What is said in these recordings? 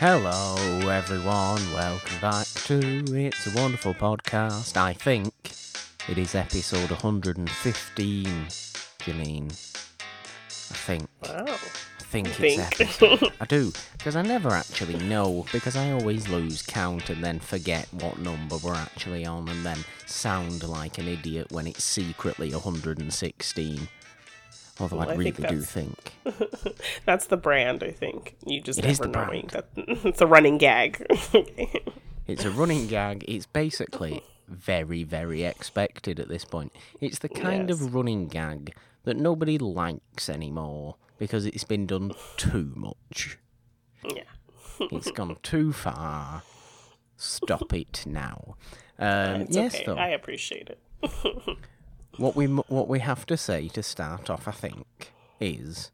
Hello, everyone. Welcome back to It's a Wonderful Podcast. I think it is episode 115, Janine. I think. Wow. I think Think. it's episode. I do, because I never actually know, because I always lose count and then forget what number we're actually on and then sound like an idiot when it's secretly 116. Although Well, I I really do think. That's the brand, I think. You just It is never the knowing that it's a running gag. It's a running gag. It's basically very, very expected at this point. It's the kind Yes. of running gag that nobody likes anymore because it's been done too much. yeah. It's gone too far. Stop it now. Um, It's yes, okay. though. I appreciate it. What we what we have to say to start off, I think, is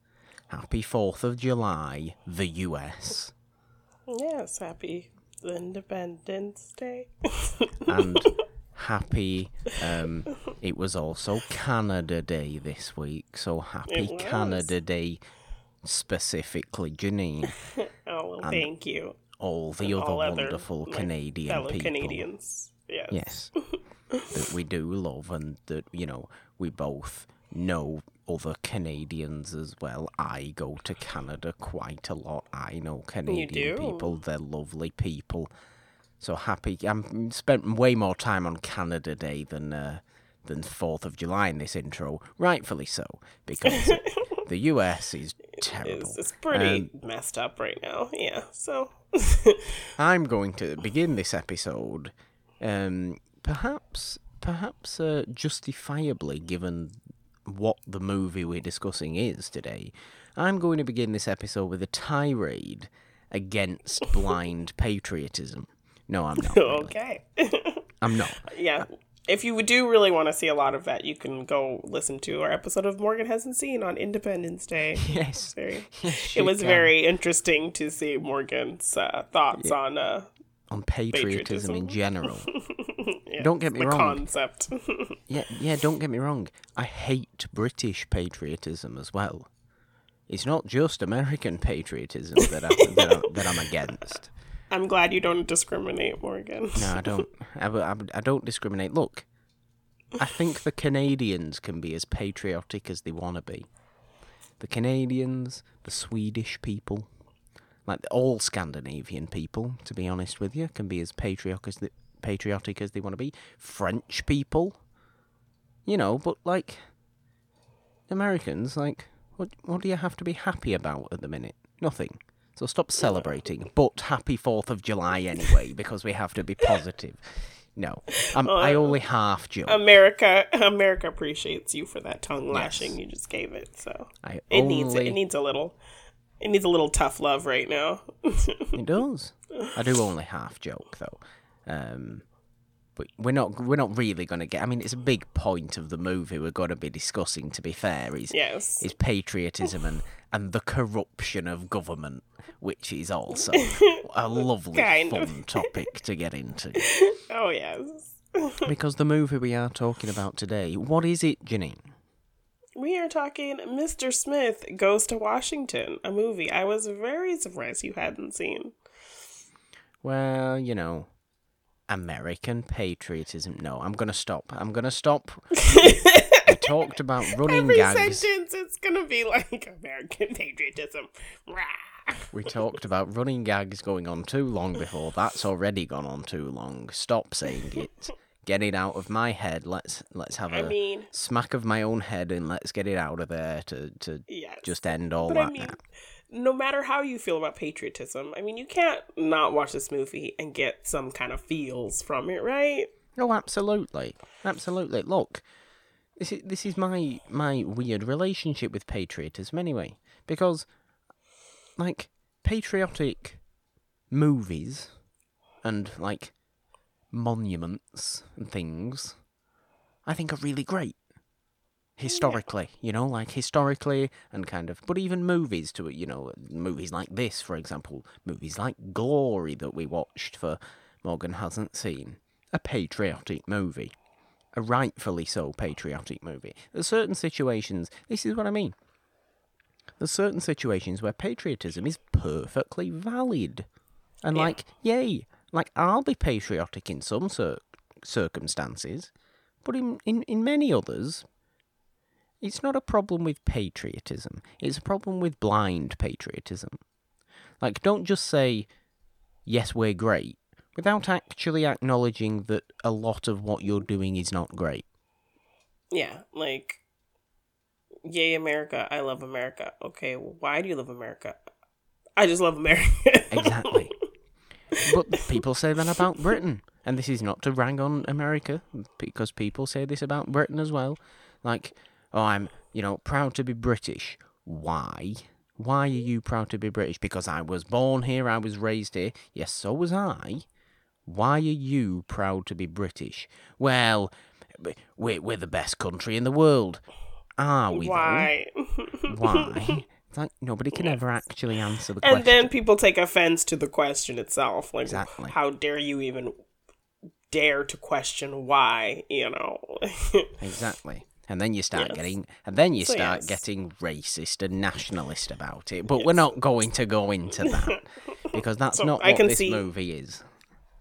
Happy Fourth of July, the US, Yes, happy Independence Day. and happy. Um, it was also Canada Day this week, so happy Canada Day, specifically Janine. oh, well, thank you. All the And other all wonderful my Canadian Fellow people. Canadians. Yes. Yes. that we do love and that, you know, we both know other Canadians as well. I go to Canada quite a lot. I know Canadian people. They're lovely people. So happy. I'm spent way more time on Canada Day than uh, than Fourth of July in this intro. Rightfully so, because the US is terrible. It's, it's pretty Um, messed up right now. Yeah. So, I'm going to begin this episode, um, perhaps, perhaps uh, justifiably, given what the movie we're discussing is today. I'm going to begin this episode with a tirade against blind patriotism. No, I'm not. really. okay. I'm not. yeah. If you do really want to see a lot of that, you can go listen to our episode of Morgan Hasn't Seen on Independence Day. Yes. Very, yes it was can. very interesting to see Morgan's uh, thoughts on uh, on patriotism, in general. yeah, Don't get me the wrong. concept. Yeah, yeah. Don't get me wrong. I hate British patriotism as well. It's not just American patriotism that, I, that, I, that I'm against. I'm glad you don't discriminate, Morgan. No, I don't. I, I, I don't discriminate. Look, I think the Canadians can be as patriotic as they want to be. The Canadians, the Swedish people, like all Scandinavian people, to be honest with you, can be as patriotic as they, patriotic as they want to be. French people, you know, but like Americans, like what what do you have to be happy about at the minute? Nothing. So stop celebrating. But happy Fourth of July anyway, because we have to be positive. No, um, I only half joke. America, America appreciates you for that tongue lashing you just gave it. So I it only needs it. It needs a little. It needs a little tough love right now. It does. I do only half joke though. Um, but we're not we're not really going to get. I mean, it's a big point of the movie we're going to be discussing. To be fair, is yes. is patriotism and and the corruption of government, which is also a lovely fun of. topic to get into. Oh yes. Because the movie we are talking about today, what is it, Janine? We are talking Mr. Smith Goes to Washington, a movie I was very surprised you hadn't seen. Well, you know, American patriotism. No, I'm gonna stop. I'm gonna stop. we talked about running Every gags. sentence it's gonna be like American patriotism. Rah. We talked about running gags going on too long before. That's already gone on too long. Stop saying it. Get it out of my head. Let's let's have I a mean, smack of my own head and let's get it out of there to to yes. just end all But that I mean, no matter how you feel about patriotism, I mean, you can't not watch this movie and get some kind of feels from it, right? Oh, absolutely, absolutely. Look, this is this is my my weird relationship with patriotism anyway, because like patriotic movies and like monuments and things, I think are really great. Oh, historically, you know, like historically and kind of, but even movies to it, you know, movies like this, for example, movies like Glory that we watched for Morgan hasn't seen, a patriotic movie, a rightfully so patriotic movie. There's certain situations, this is what I mean. There's certain situations where patriotism is perfectly valid. And Yeah. like, yay, like I'll be patriotic in some cir- circumstances, but in, in in many others, it's not a problem with patriotism. It's a problem with blind patriotism. Like, don't just say, yes, we're great, without actually acknowledging that a lot of what you're doing is not great. Yeah, like, yay, America. I love America. Okay, why do you love America? I just love America. Exactly. But people say that about Britain. And this is not to rag on America, because people say this about Britain as well. Like, oh, I'm, you know, proud to be British. Why? Why are you proud to be British? Because I was born here, I was raised here. Yes, so was I. Why are you proud to be British? Well, we're, we're the best country in the world. Are we? though? why? Like nobody can ever actually answer the question. and then people take offense to the question itself. Like, Exactly. how dare you even dare to question why? You know. Exactly. And then you start Yes. getting, and then you So, start yes. getting racist and nationalist about it. But we're not going to go into that because that's So, not I what can this see- movie is.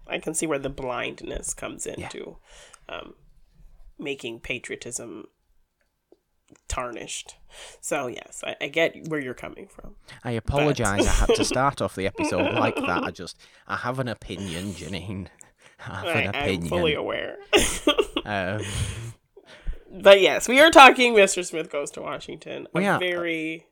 I can see where the blindness comes into um, making patriotism tarnished. So yes, I, I get where you're coming from. I apologise. I had to start off the episode like that. I just, I have an opinion, Janine. I have I, an I'm fully aware. Um, but yes, we are talking. Mr. Smith goes to Washington. A We are. very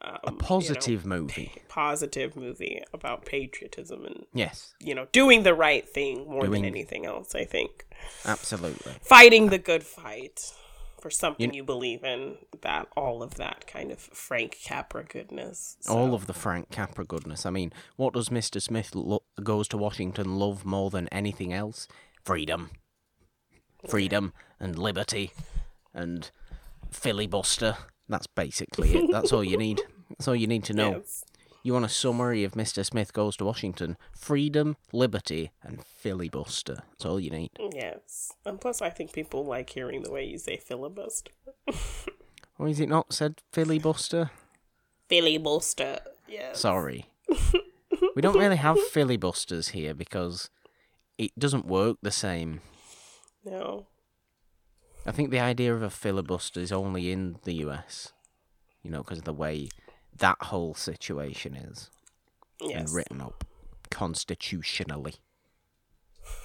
a positive movie. positive movie about patriotism and Yes, you know doing the right thing more Doing- than anything else. I think absolutely. fighting the good fight for something You- you, believe in. That all of that kind of Frank Capra goodness. All of the Frank Capra goodness. I mean, what does Mr. Smith lo- goes to Washington love more than anything else? Freedom. Freedom and liberty and filibuster. That's basically it. That's all you need. That's all you need to know. yes. You want a summary of Mr. Smith goes to Washington? Freedom, liberty, and filibuster. That's all you need. Yes. And plus, I think people like hearing the way you say filibuster. Or is it not said filibuster? Filibuster. Yes. Sorry. we don't really have filibusters here because it doesn't work the same. No. I think the idea of a filibuster is only in the US, you know, because of the way that whole situation is and written up constitutionally.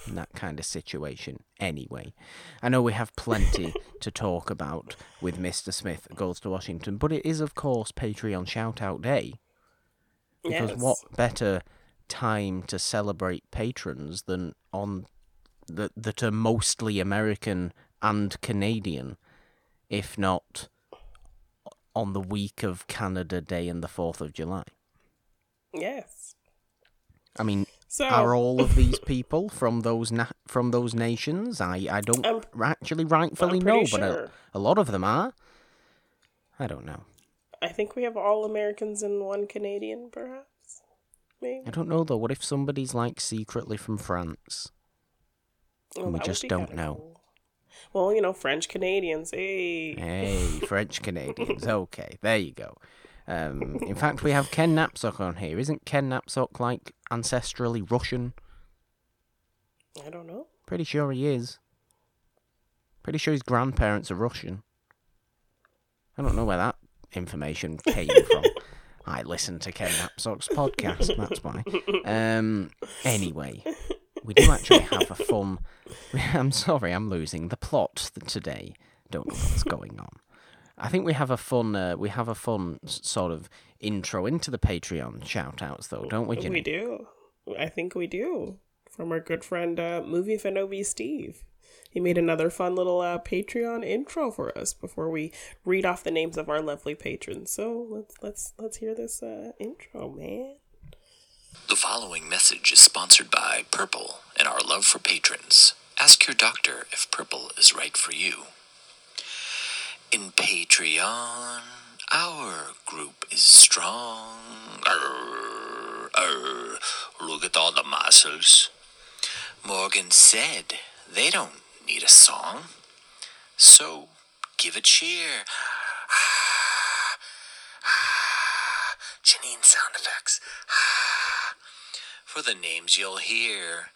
In that kind of situation, anyway. I know we have plenty to talk about with Mr. Smith Goes to Washington, but it is, of course, Patreon Shout Out Day. Because Yes. what better time to celebrate patrons than on that that are mostly American and Canadian, if not on the week of Canada Day and the Fourth of July. Yes. I mean, So are all of these people from those na- from those nations? I I don't I'm- actually rightfully know, pretty but a, a lot of them are. I don't know. I think we have all Americans and one Canadian, perhaps. Maybe. I don't know though. What if somebody's like secretly from France? and we just don't know. cool. Well, you know, French Canadians. Hey. Hey, French Canadians. Okay, there you go. Um, in fact, we have Ken Knapsack on here. Isn't Ken Knapsack like ancestrally Russian? I don't know. Pretty sure he is. Pretty sure his grandparents are Russian. I don't know where that information came from. I listened to Ken Knapsack's podcast, that's why. Um, anyway, we do actually have a fun. I'm sorry, I'm losing the plot today. Don't know what's going on. I think we have a fun. Uh, we have a fun sort of intro into the Patreon shout outs, though, don't we? We do. I think we do. From our good friend, uh, Movie Fanobi Steve. He made another fun little uh, Patreon intro for us before we read off the names of our lovely patrons. So let's let's let's hear this uh, intro, man. The following message is sponsored by Purple and our love for patrons. Ask your doctor if purple is right for you. In Patreon, our group is strong. Arr, arr, look at all the muscles. Morgan said they don't need a song. So give a cheer. Janine sound effects. for the names you'll hear.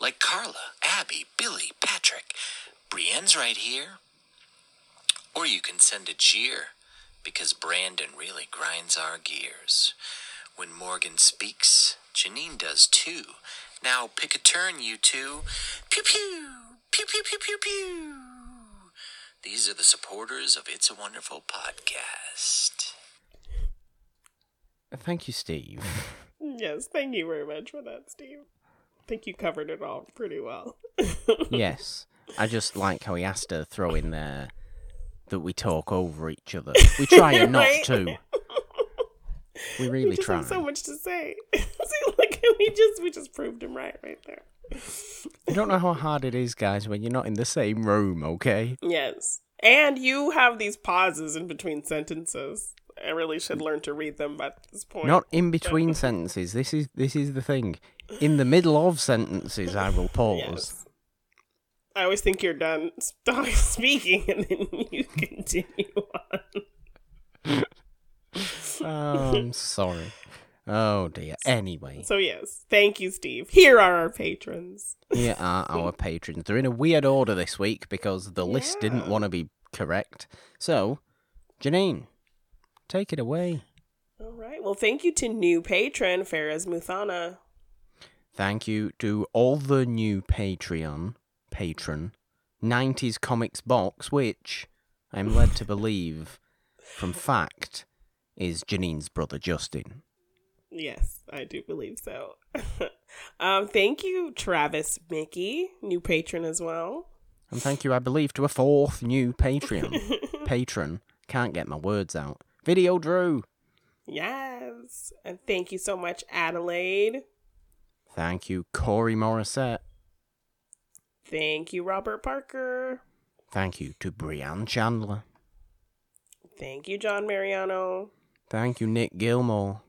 Like Carla, Abby, Billy, Patrick. Brienne's right here. Or you can send a cheer, because Brandon really grinds our gears. When Morgan speaks, Janine does too. Now pick a turn, you two. Pew pew! Pew pew pew pew pew! These are the supporters of It's a Wonderful Podcast. Thank you, Steve. Yes, thank you very much for that, Steve. I think you covered it all pretty well. yes. I just like how he has to throw in there that we talk over each other. We try not Right? to. We really just try. so much to say. See, like we just we just proved him right right there. You don't know how hard it is, guys, when you're not in the same room, okay? Yes, and you have these pauses in between sentences. I really should learn to read them at this point. Not in between sentences. This is this is the thing. In the middle of sentences, I will pause. Yes. I always think you're done stop speaking, and then you continue on. Oh, I'm sorry. Oh dear. Anyway, So yes, thank you, Steve. Here are our patrons. here are our patrons. They're in a weird order this week because the list didn't want to be correct. So, Janine, take it away. All right. Well, thank you to new patron Faraz Muthana. Thank you to all the new Patreon patron 90s Comics Box, which I'm led to believe from fact is Janine's brother Justin. Yes, I do believe so. um, thank you, Travis Mickey, new patron as well. And thank you, I believe, to a fourth new Patreon patron. Can't get my words out. Video Drew. Yes. And thank you so much, Adelaide. Thank you, Corey Morissette. Thank you, Robert Parker. Thank you to Brianne Chandler. Thank you, John Mariano. Thank you, Nick Gilmore.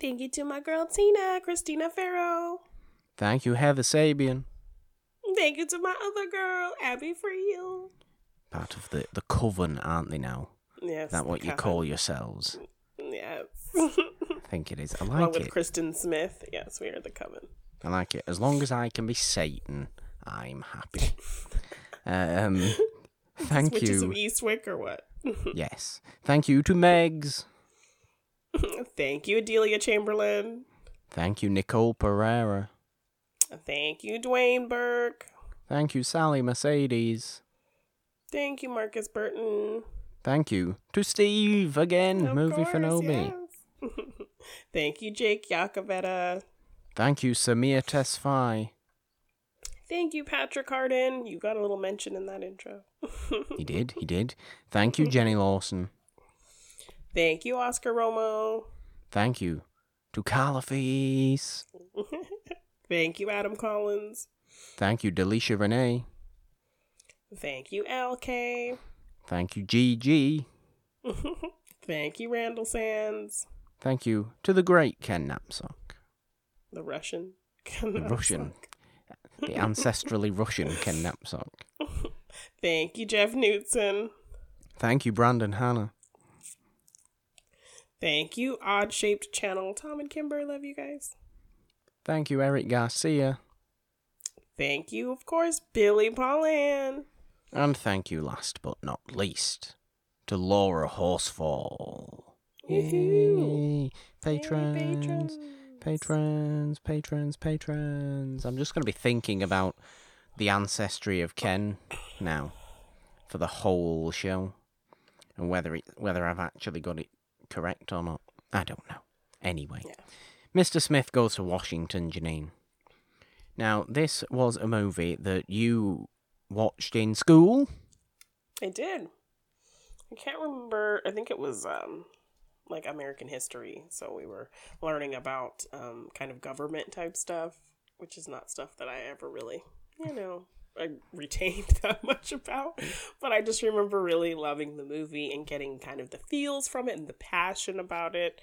Thank you to my girl Tina, Christina Farrow. Thank you, Heather Sabian. Thank you to my other girl, Abby Freel. Part of the, the coven, aren't they now? Yes. Is that what you call yourselves? Yes. I think it is. I Along like with it. Kristen Smith. Yes, we are the coven. I like it. As long as I can be Satan, I'm happy. um, thank Witches you. of Eastwick or what? Yes. Thank you to Megs. Thank you, Adelia Chamberlain. Thank you, Nicole Pereira. Thank you, Dwayne Burke. Thank you, Sally Mercedes. Thank you, Marcus Burton. Thank you to Steve again, Of Movie course, Fanobi. yes. Thank you, Jake Yakavetta. Thank you, Samir Tesfai. Thank you, Patrick Harden. You got a little mention in that intro. He did, he did. Thank you, Jenny Lawson. Thank you, Oscar Romo. Thank you to Carla Thank you, Adam Collins. Thank you, Delisha Renee. Thank you, LK. Thank you, GG. Thank you, Randall Sands. Thank you to the great Ken Knapsack. The Russian. Ken, The Russian. The ancestrally Russian Ken Knapsack. Thank you, Jeff Knutson. Thank you, Brandon Hannah. Thank you, Odd Shaped Channel. Tom and Kimber, love you guys. Thank you, Eric Garcia. Thank you, of course, Billy Pollan. And thank you, last but not least, to Laura Horsefall. Yay. Patrons, patrons. patrons, patrons, patrons. I'm just going to be thinking about the ancestry of Ken now for the whole show and whether it, whether I've actually got it correct or not. I don't know. Anyway, Yeah. Mr. Smith goes to Washington, Janine. Now, this was a movie that you watched in school. I did. I can't remember. I think it was um like American history. So we were learning about um kind of government type stuff, which is not stuff that I ever really, you know, I retained that much about. But I just remember really loving the movie and getting kind of the feels from it and the passion about it.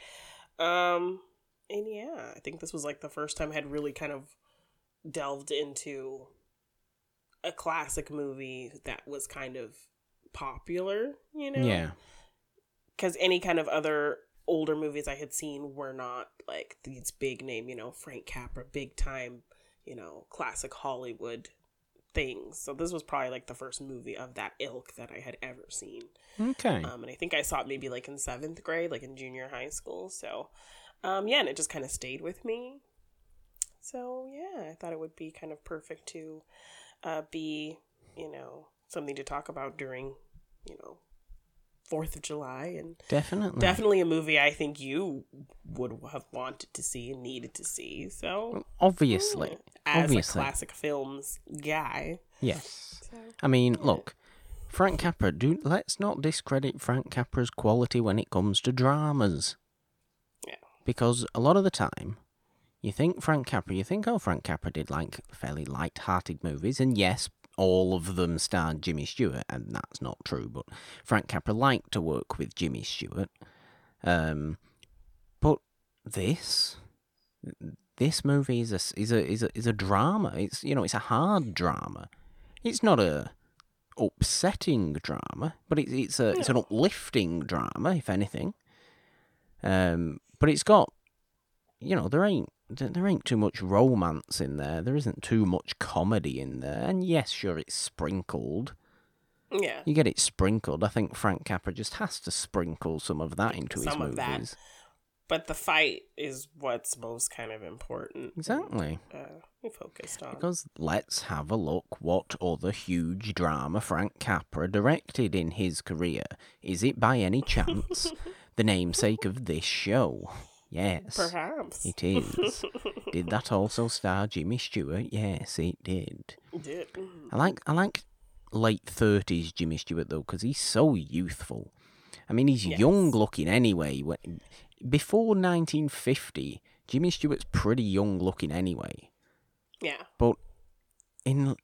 Um and yeah, I think this was like the first time I had really kind of delved into a classic movie that was kind of popular, you know? Yeah. Because any kind of other older movies I had seen were not like these big name, you know, Frank Capra, big time, you know, classic Hollywood things. So this was probably like the first movie of that ilk that I had ever seen. Okay. Um, and I think I saw it maybe like in seventh grade, like in junior high school. So, um, yeah, and it just kind of stayed with me. So yeah, I thought it would be kind of perfect to uh, be, you know, something to talk about during, you know, Fourth of July, and definitely. definitely a movie I think you would have wanted to see and needed to see. So Obviously. as Obviously. a classic films guy, Yes. so, I mean, look, Frank Capra. Do let's not discredit Frank Capra's quality when it comes to dramas. Yeah. Because a lot of the time, you think Frank Capra, you think, oh, Frank Capra did like fairly light-hearted movies, and yes, all of them starred Jimmy Stewart, and that's not true. But Frank Capra liked to work with Jimmy Stewart. Um, but this, this movie is a is a is a is a drama. It's you know it's a hard drama. It's not a upsetting drama, but it's it's a it's an uplifting drama, if anything. Um, but it's got, you know, there ain't there there ain't too much romance in there. There isn't too much comedy in there. And yes, sure, it's sprinkled. yeah, You get it sprinkled. I think Frank Capra just has to sprinkle some of that into his Some of movies. that. but the fight is what's most kind of important. Exactly. Uh, we focused on. Because let's have a look what other huge drama Frank Capra directed in his career. Is it by any chance the namesake of this show? Yes. Perhaps It is. did that also star Jimmy Stewart? Yes, it did. did. Mm-hmm. I like I like late thirties Jimmy Stewart though because he's so youthful. I mean, he's Yes. young looking anyway. Before 1950, Jimmy Stewart's pretty young looking anyway. Yeah, But in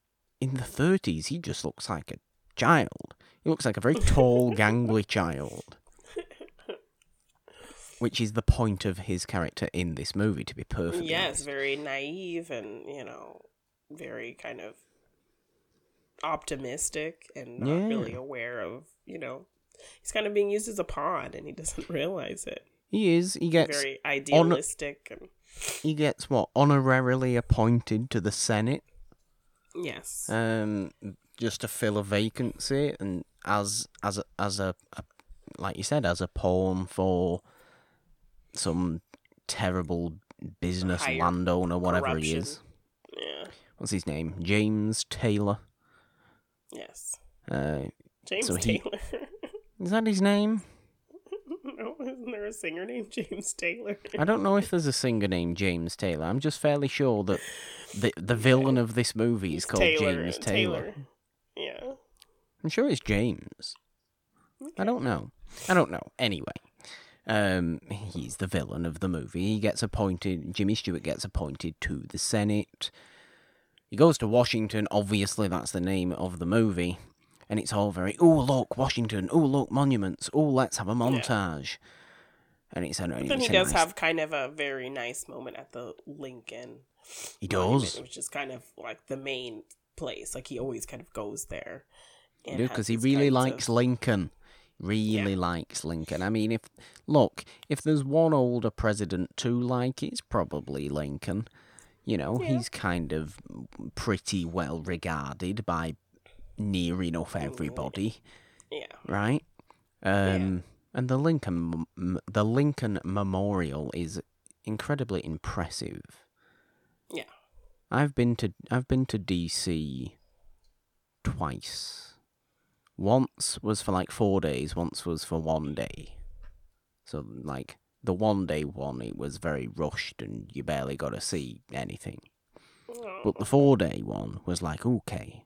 in the 30s, he just looks like a child. He looks like a very tall, gangly child. Which is the point of his character in this movie, to be perfect yes, honest. very naive and you know, very kind of optimistic and not Yeah. really aware of you know, he's kind of being used as a pawn and he doesn't realize it. He is. He gets very idealistic and he gets what honorarily appointed to the Senate, yes, um, just to fill a vacancy, and as as a, as a, a like you said, as a pawn for some terrible business Higher landowner, whatever he is. yeah, What's his name? James Taylor. yes. Uh, James So he- Taylor. is that his name? no, isn't there a singer named James Taylor? I don't know if there's a singer named James Taylor. I'm just fairly sure that the the villain of this movie is called James Taylor. Yeah. I'm sure it's James. I don't know. I don't know. Anyway, um, he's the villain of the movie. He gets appointed. Jimmy Stewart gets appointed to the Senate. He goes to Washington. Obviously, that's the name of the movie, and it's all very. Oh look, Washington. Oh look, monuments. Oh, let's have a montage. And it's a. Then he does nice- have kind of a very nice moment at the Lincoln. He Monument, does. which is kind of like the main place. Like he always kind of goes there. has because he really likes of- Lincoln. Really likes Lincoln. I mean, if look, if there's one older president to like, it's probably Lincoln. You know, Yeah. he's kind of pretty well regarded by near enough everybody, yeah. right? Um, and the Lincoln, the Lincoln Memorial is incredibly impressive. Yeah. I've been to I've been to DC twice. Once was for like four days, once was for one day. So like the one day one it was very rushed and you barely got to see anything. But the four day one was like, okay,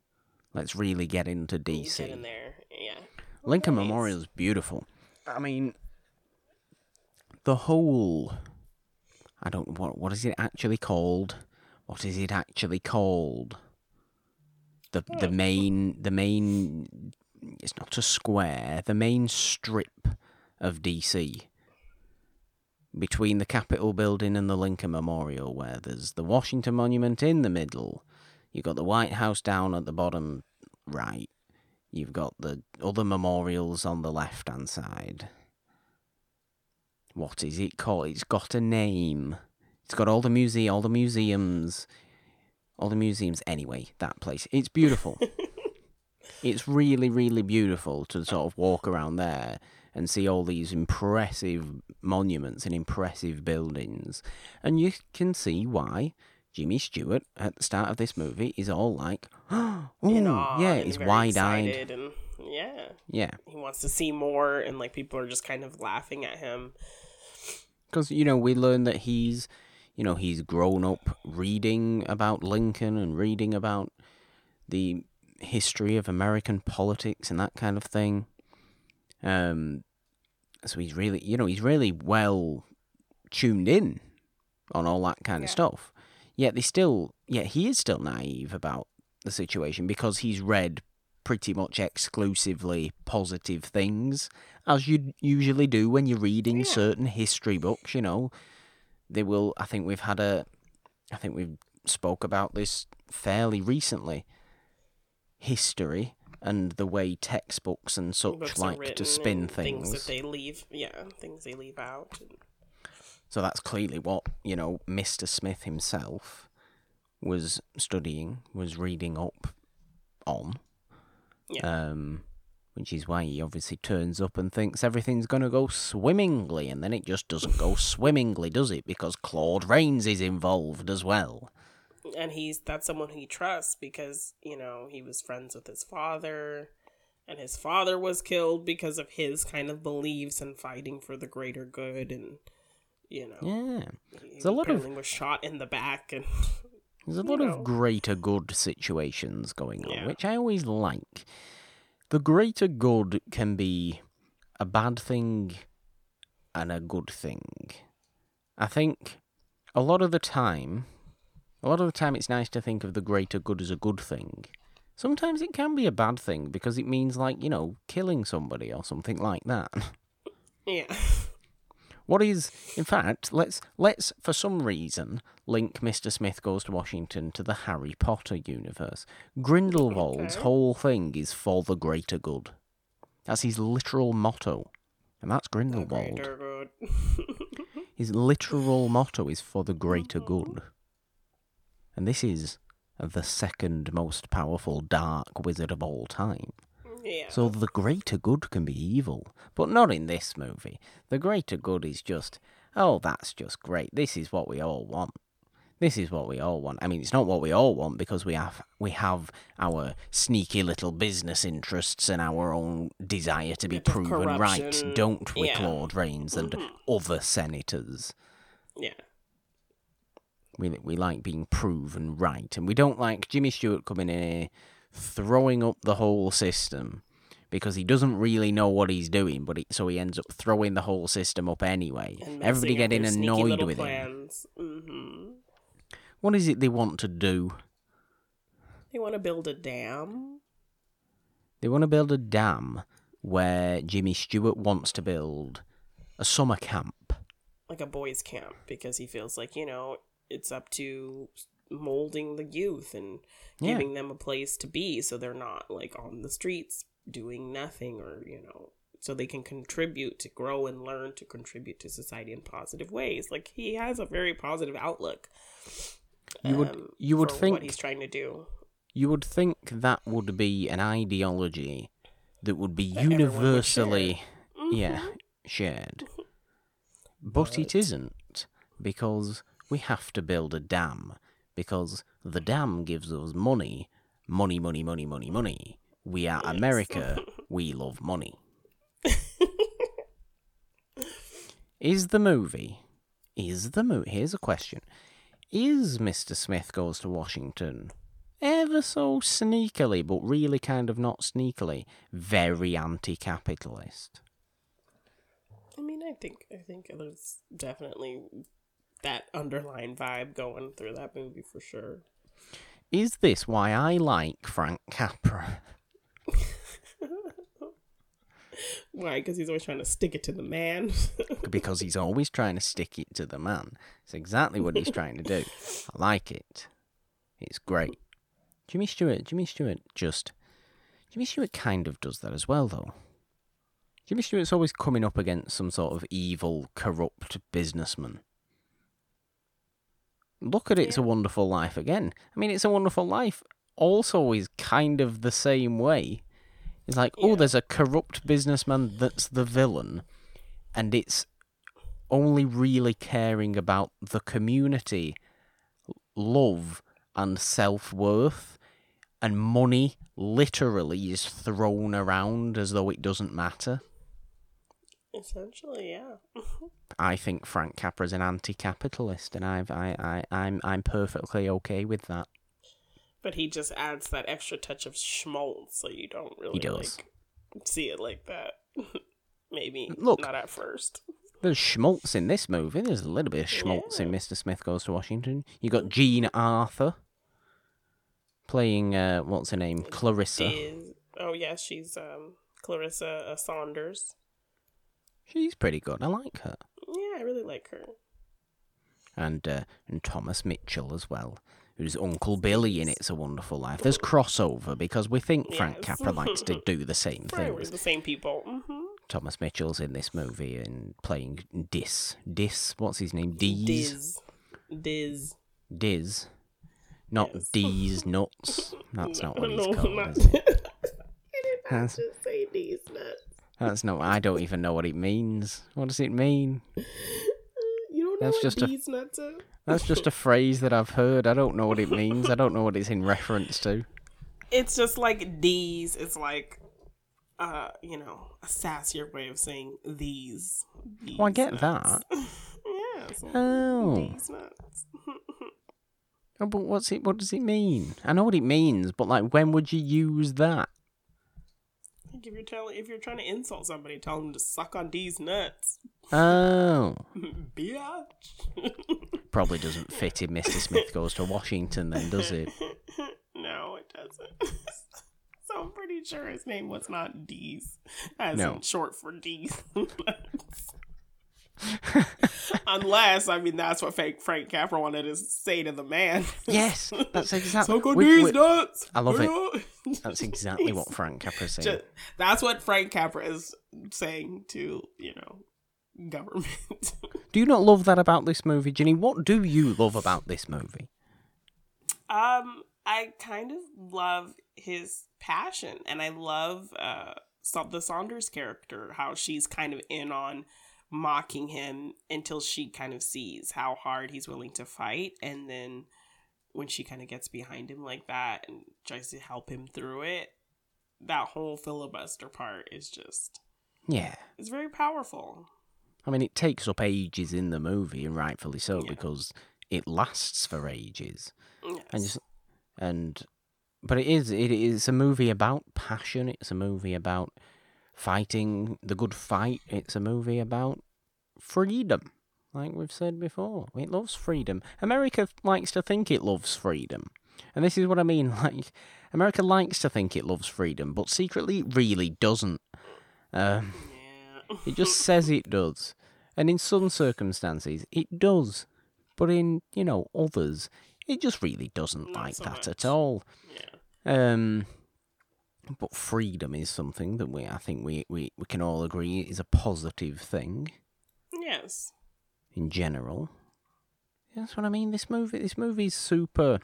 let's really get into DC. Get in there. Yeah. Lincoln Nice. Memorial is beautiful. I mean, the whole. I don't what what is it actually called? What is it actually called? The the hmm. main the main it's not a square. The main strip of DC between the Capitol building and the Lincoln Memorial, where there's the Washington Monument in the middle. You've got the White House down at the bottom right. You've got the other memorials on the left hand side. what is it called? It's got a name. It's got all the muse all the museums, all the museums. Anyway, that place. It's beautiful. it's really, really beautiful to sort of walk around there and see all these impressive monuments and impressive buildings, and you can see why Jimmy Stewart at the start of this movie is all like, "Oh, in awe yeah," he's wide-eyed. and yeah, Yeah, he wants to see more, and like people are just kind of laughing at him. because you know we learn that he's you know he's grown up reading about lincoln and reading about the history of american politics and that kind of thing. Um so he's really you know he's really well tuned in on all that kind of stuff. Yet they still yet he is still naive about the situation because he's read pretty much exclusively positive things as you usually do when you're reading Yeah. certain history books you know. They will i think we've had a i think we've spoke about this fairly recently history and the way textbooks and such Books like to spin things. things that they leave. Yeah, things they leave out. So that's clearly what, you know, Mr. Smith himself was studying, was reading up on. Yeah. Um, which is why he obviously turns up and thinks everything's going to go swimmingly, and then it just doesn't go swimmingly, does it? Because Claude Rains is involved as well. And he's that's someone he trusts because you know he was friends with his father and his father was killed because of his kind of beliefs and fighting for the greater good and you know Yeah. There's a lot of was shot in the back and There's a lot know. of greater good situations going on, Yeah. which I always like. The greater good can be a bad thing and a good thing. I think a lot of the time, a lot of the time it's nice to think of the greater good as a good thing. Sometimes it can be a bad thing because it means, like, you know, killing somebody or something like that. yeah What is, in fact, let's let's for some reason link Mr. Smith Goes to Washington to the Harry Potter universe. Grindelwald's Okay. whole thing is for the greater good. That's his literal motto, and that's the Grindelwald. greater good His literal motto is for the greater good, and this is the second most powerful dark wizard of all time. yeah So the greater good can be evil, but not in this movie. The greater good is just, oh, that's just great. This is what we all want. This is what we all want. I mean, it's not what we all want because we have we have our sneaky little business interests and our own desire to be proven right, don't we, Yeah. Claude Rains and mm-hmm. other senators? yeah We we like being proven right, and we don't like Jimmy Stewart coming in here throwing up the whole system because he doesn't really know what he's doing. But he, so he ends up throwing the whole system up anyway. Everybody getting annoyed with him. plans. hmm What is it they want to do? they want to build a dam They want to build a dam where Jimmy Stewart wants to build a summer camp. like a boys camp because he feels like you know it's up to molding the youth and Yeah. giving them a place to be so they're not like on the streets doing nothing or you know so they can contribute to grow and learn to contribute to society in positive ways like he has a very positive outlook You would um, you would think what he's trying to do you would think that would be an ideology that would be That everyone would universally yeah Mhm. shared but it But- isn't because we have to build a dam because the dam gives us money money money money money money. We are Yes. america. We love money. Is the movie is the movie here's a question. Is mr smith goes to washington ever so sneakily but really kind of not sneakily very anti-capitalist? I mean i think i think there's definitely that underlying vibe going through that movie for sure Is this why I like Frank Capra? Why? Because he's always trying to stick it to the man. because he's always trying to stick it to the man. It's exactly what he's trying to do. I like it. It's great. Jimmy Stewart, Jimmy Stewart just. Jimmy Stewart kind of does that as well, though. Jimmy Stewart's always coming up against some sort of evil, corrupt businessman. Look at It's a Wonderful Life again. I mean, It's a Wonderful Life also is kind of the same way. It's like, oh, there's a corrupt businessman that's the villain, and it's only really caring about the community, love, and self worth, and money literally is thrown around as though it doesn't matter. Essentially, yeah. I think Frank Capra's an anti-capitalist, and I've, I, I, I'm, I'm perfectly okay with that. But he just adds that extra touch of schmaltz, so you don't really like see it like that. Maybe Look. not at first. There's schmaltz in this movie. There's a little bit of schmaltz in Mr. Smith Goes to Washington. You got Jean Arthur playing uh, what's her name, Clarissa. Is oh yeah, she's um Clarissa uh, Saunders. She's pretty good. I like her. Yeah, I really like her. And uh, and Thomas Mitchell as well, who's Uncle Billy in It's a Wonderful Life. There's crossover because we think Frank Yes. Capra likes to do the same we're things. the same people. hmm Thomas Mitchell's in this movie and playing Dis. Dis, what's his name? Deez. Diz, Diz. Diz. Not Yes. D's nuts. That's not what he's no, called, not-? I did not That's- just say Diz nuts. That's not. I don't even know what it means. What does it mean? You don't know That's what just a- nuts are? That's just a phrase that I've heard. I don't know what it means. I don't know what it's in reference to. It's just like these. It's like, uh, you know, a sassier way of saying these. Well, I get nuts. yeah. So Oh. These nuts. Oh, but what's it? What does it mean? I know what it means, but like, when would you use that? If you're telling, if you're trying to insult somebody, tell them to suck on D's nuts. Oh, Biatch. probably doesn't fit if Mr. Smith goes to Washington, then, does it? no, it doesn't. so I'm pretty sure his name was not D's, as No. in short for D's. Unless, I mean, that's what fake Frank Capra wanted to say to the man. Yes, that's exactly. Suck on we- we- nuts. I love it. That's exactly what Frank Capra's saying. Ju- that's what Frank Capra is saying to you know government. Do you not love that about this movie, Ginny? What do you love about this movie? um, I kind of love his passion, and I love uh the Saunders character, how she's kind of in on mocking him until she kind of sees how hard he's willing to fight, and then when she kind of gets behind him like that and tries to help him through it, that whole filibuster part is just Yeah. it's very powerful. I mean, it takes up ages in the movie, and rightfully so, Yeah. because it lasts for ages. Yes. And just, and, but it is it is a movie about passion. It's a movie about fighting the good fight. It's a movie about freedom, like we've said before. It loves freedom. America likes to think it loves freedom, and this is what I mean. Like, America likes to think it loves freedom, but secretly it really doesn't. Um, yeah. it just says it does. And in some circumstances, it does. But in, you know, others, it just really doesn't Not like so that much. at all. yeah. Um, but freedom is something that we, I think we, we, we can all agree is a positive thing Yes. in general. That's what I mean. This movie, this movie's super.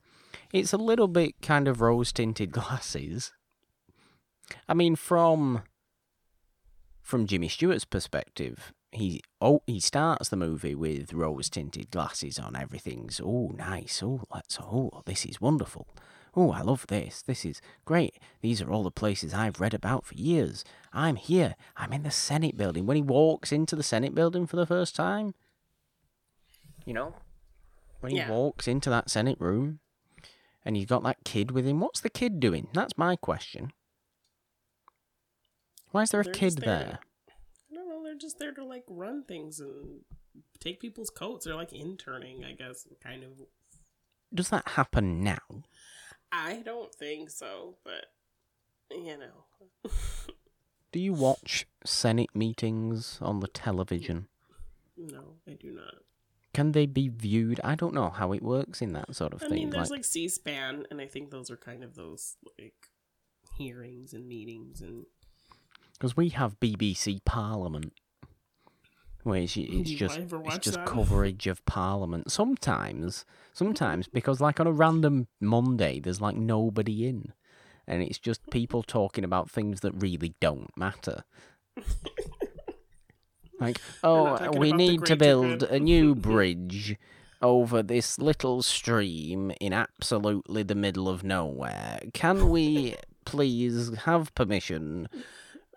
It's a little bit kind of rose tinted glasses. I mean, from from Jimmy Stewart's perspective, he oh he starts the movie with rose tinted glasses on. Everything's oh nice. Oh let's oh this is wonderful. Oh I love this. This is great. These are all the places I've read about for years. I'm here. I'm in the Senate building. When he walks into the Senate building for the first time, you know, when he Yeah. walks into that Senate room, and he's got that kid with him. What's the kid doing? That's my question. Why is there a They're kid there to-? I don't know. They're just there to like run things and take people's coats. They're like interning, I guess, kind of. Does that happen now? I don't think so, but you know. Do you watch Senate meetings on the television? no, I do not. Can they be viewed? I don't know how it works in that sort of I thing. mean, there's like, like C-SPAN, and I think those are kind of those like hearings and meetings and Because we have BBC Parliament, where it's, it's just it's just that. coverage of Parliament. Sometimes, sometimes because like on a random Monday, there's like nobody in, and it's just people talking about things that really don't matter. Like, oh, we need to build a new bridge over this little stream in absolutely the middle of nowhere. Can we please have permission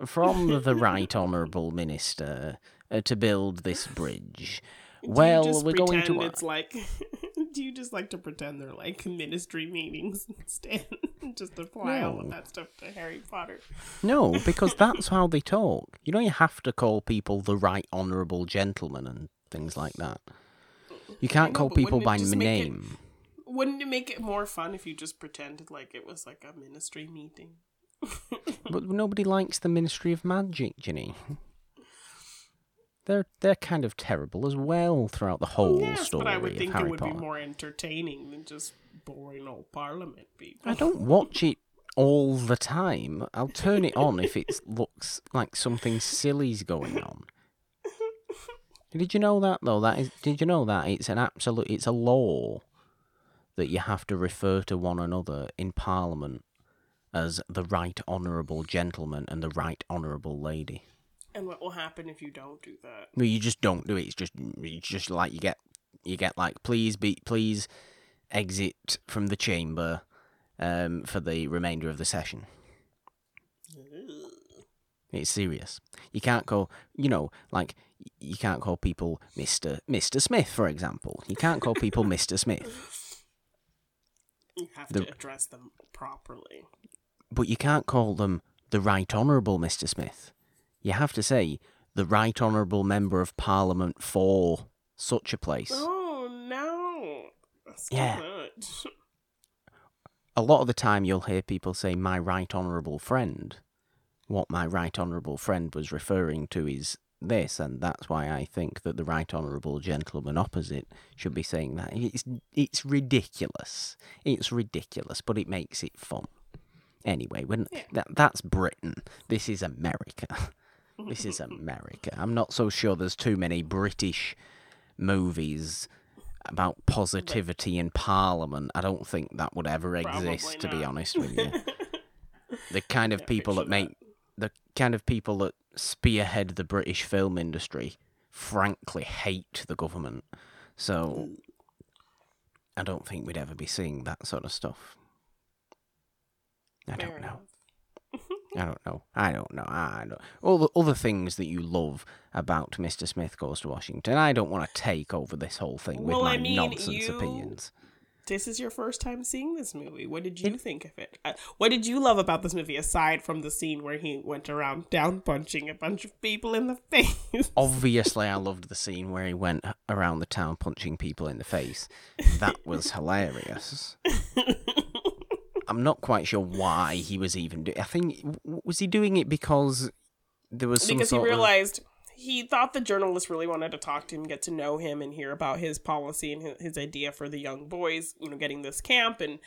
from the right honourable minister uh, to build this bridge? Do Well, we're going to. pretend It's like. do you just like to pretend they're like ministry meetings instead? just apply all No. of that stuff to Harry Potter. No, because that's how they talk. You know, you have to call people the right honourable gentleman and things like that. You can't know, call people by make it- name. Wouldn't it make it more fun if you just pretended like it was like a ministry meeting? But nobody likes the Ministry of Magic, Ginny. They're they're kind of terrible as well throughout the whole yes, story but I would of think Harry it would Potter. be more entertaining than just boring old Parliament people. I don't watch it all the time. I'll turn it on if it looks like something silly's going on. Did you know that though? That is. Did you know that it's an absolute. It's a law that you have to refer to one another in Parliament as the right honourable gentleman and the right honourable lady. And what will happen if you don't do that? Well, you just don't do it. It's just it's just like you get you get like please be please exit from the chamber um, for the remainder of the session. It's serious. You can't call you know like you can't call people Mister Mister Smith for example. You can't call people Mister Smith, You have The- to address them properly. but you can't call them the Right Honourable Mister Smith. You have to say the Right Honourable Member of Parliament for such a place. Oh no, that's Yeah. a lot of the time you'll hear people say my right honourable friend. What my right honourable friend was referring to is this, and that's why I think that the right honourable gentleman opposite should be saying that. It's it's ridiculous. It's ridiculous, but it makes it fun. Anyway, when that that's Britain. This is America. This is America. I'm not so sure there's too many British movies about positivity in Parliament. I don't think that would ever exist, to be honest with you. the kind of Can't people that make the kind of people that spearhead the British film industry frankly hate the government. So I don't think we'd ever be seeing that sort of stuff. I don't know. I don't know. I don't know. I don't. All the other things that you love about Mr. Smith Goes to Washington. I don't want to take over this whole thing with Well, my I mean, nonsense you- opinions. This is your first time seeing this movie. What did you think of it? Uh, What did you love about this movie aside from the scene where he went around down punching a bunch of people in the face? Obviously, I loved the scene where he went around the town punching people in the face. That was hilarious. I'm not quite sure why he was even doing. I think was he doing it because there was some because he sort of- realized he thought the journalist really wanted to talk to him, get to know him, and hear about his policy and his, his idea for the young boys. You know, getting this camp and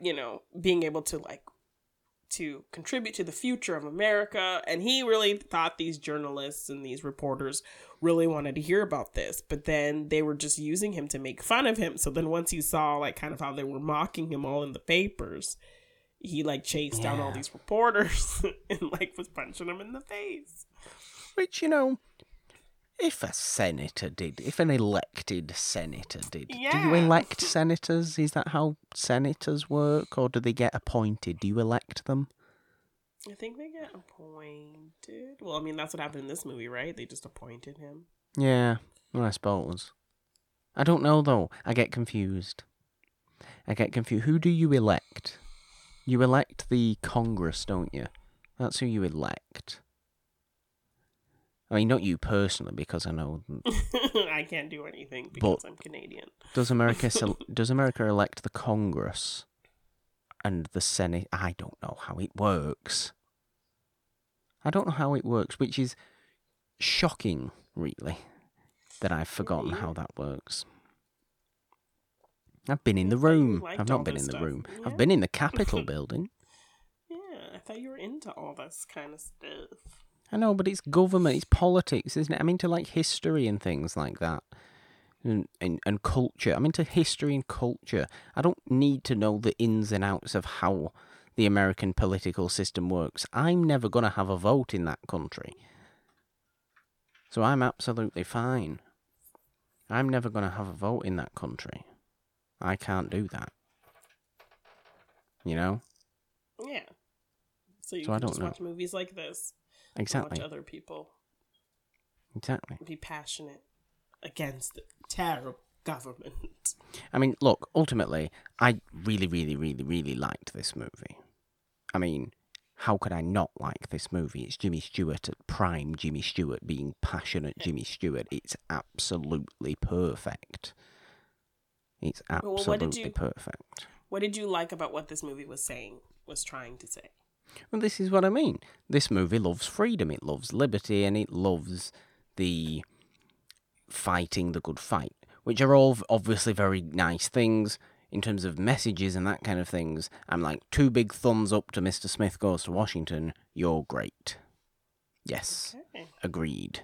you know being able to like to contribute to the future of America. And he really thought these journalists and these reporters really wanted to hear about this, but then they were just using him to make fun of him. So then once he saw like kind of how they were mocking him all in the papers. He like chased down all these reporters and like was punching them in the face. Which, you know, if a senator did, if an elected senator did, do you elect senators? Is that how senators work? Or do they get appointed? Do you elect them? I think they get appointed. Well, I mean, that's what happened in this movie, right? They just appointed him. Yeah, well, I suppose. I don't know, though. I get confused. I get confused. Who do you elect? You elect the Congress, don't you? That's who you elect. I mean, not you personally, because I know I can't do anything because I'm Canadian. Does America sel- does America elect the Congress and the Senate? I don't know how it works. I don't know how it works, which is shocking, really, that I've forgotten how that works. I've been in the thought you room. liked I've all not been this in the stuff. room. I've been in the Capitol building. Yeah, I thought you were into all this kind of stuff. I know, but it's government, it's politics, isn't it? I'm into like history and things like that. And, and, and culture. I'm into history and culture. I don't need to know the ins and outs of how the American political system works. I'm never going to have a vote in that country. So I'm absolutely fine. I'm never going to have a vote in that country. I can't do that. You know? Yeah. So you So I can don't just know. watch movies like this. Exactly. Watch other people Exactly. be passionate against the terrible government. I mean, look, ultimately, I really, really, really, really liked this movie. I mean, how could I not like this movie? It's Jimmy Stewart at prime Jimmy Stewart being passionate Jimmy Stewart. It's absolutely perfect. It's Well, what absolutely you- perfect. What did you like about what this movie was saying, was trying to say? Well, this is what I mean. This movie loves freedom, it loves liberty, and it loves the fighting the good fight, which are all obviously very nice things in terms of messages and that kind of things. I'm like, two big thumbs up to Mr. Smith Goes to Washington. You're great. Yes, Okay. agreed.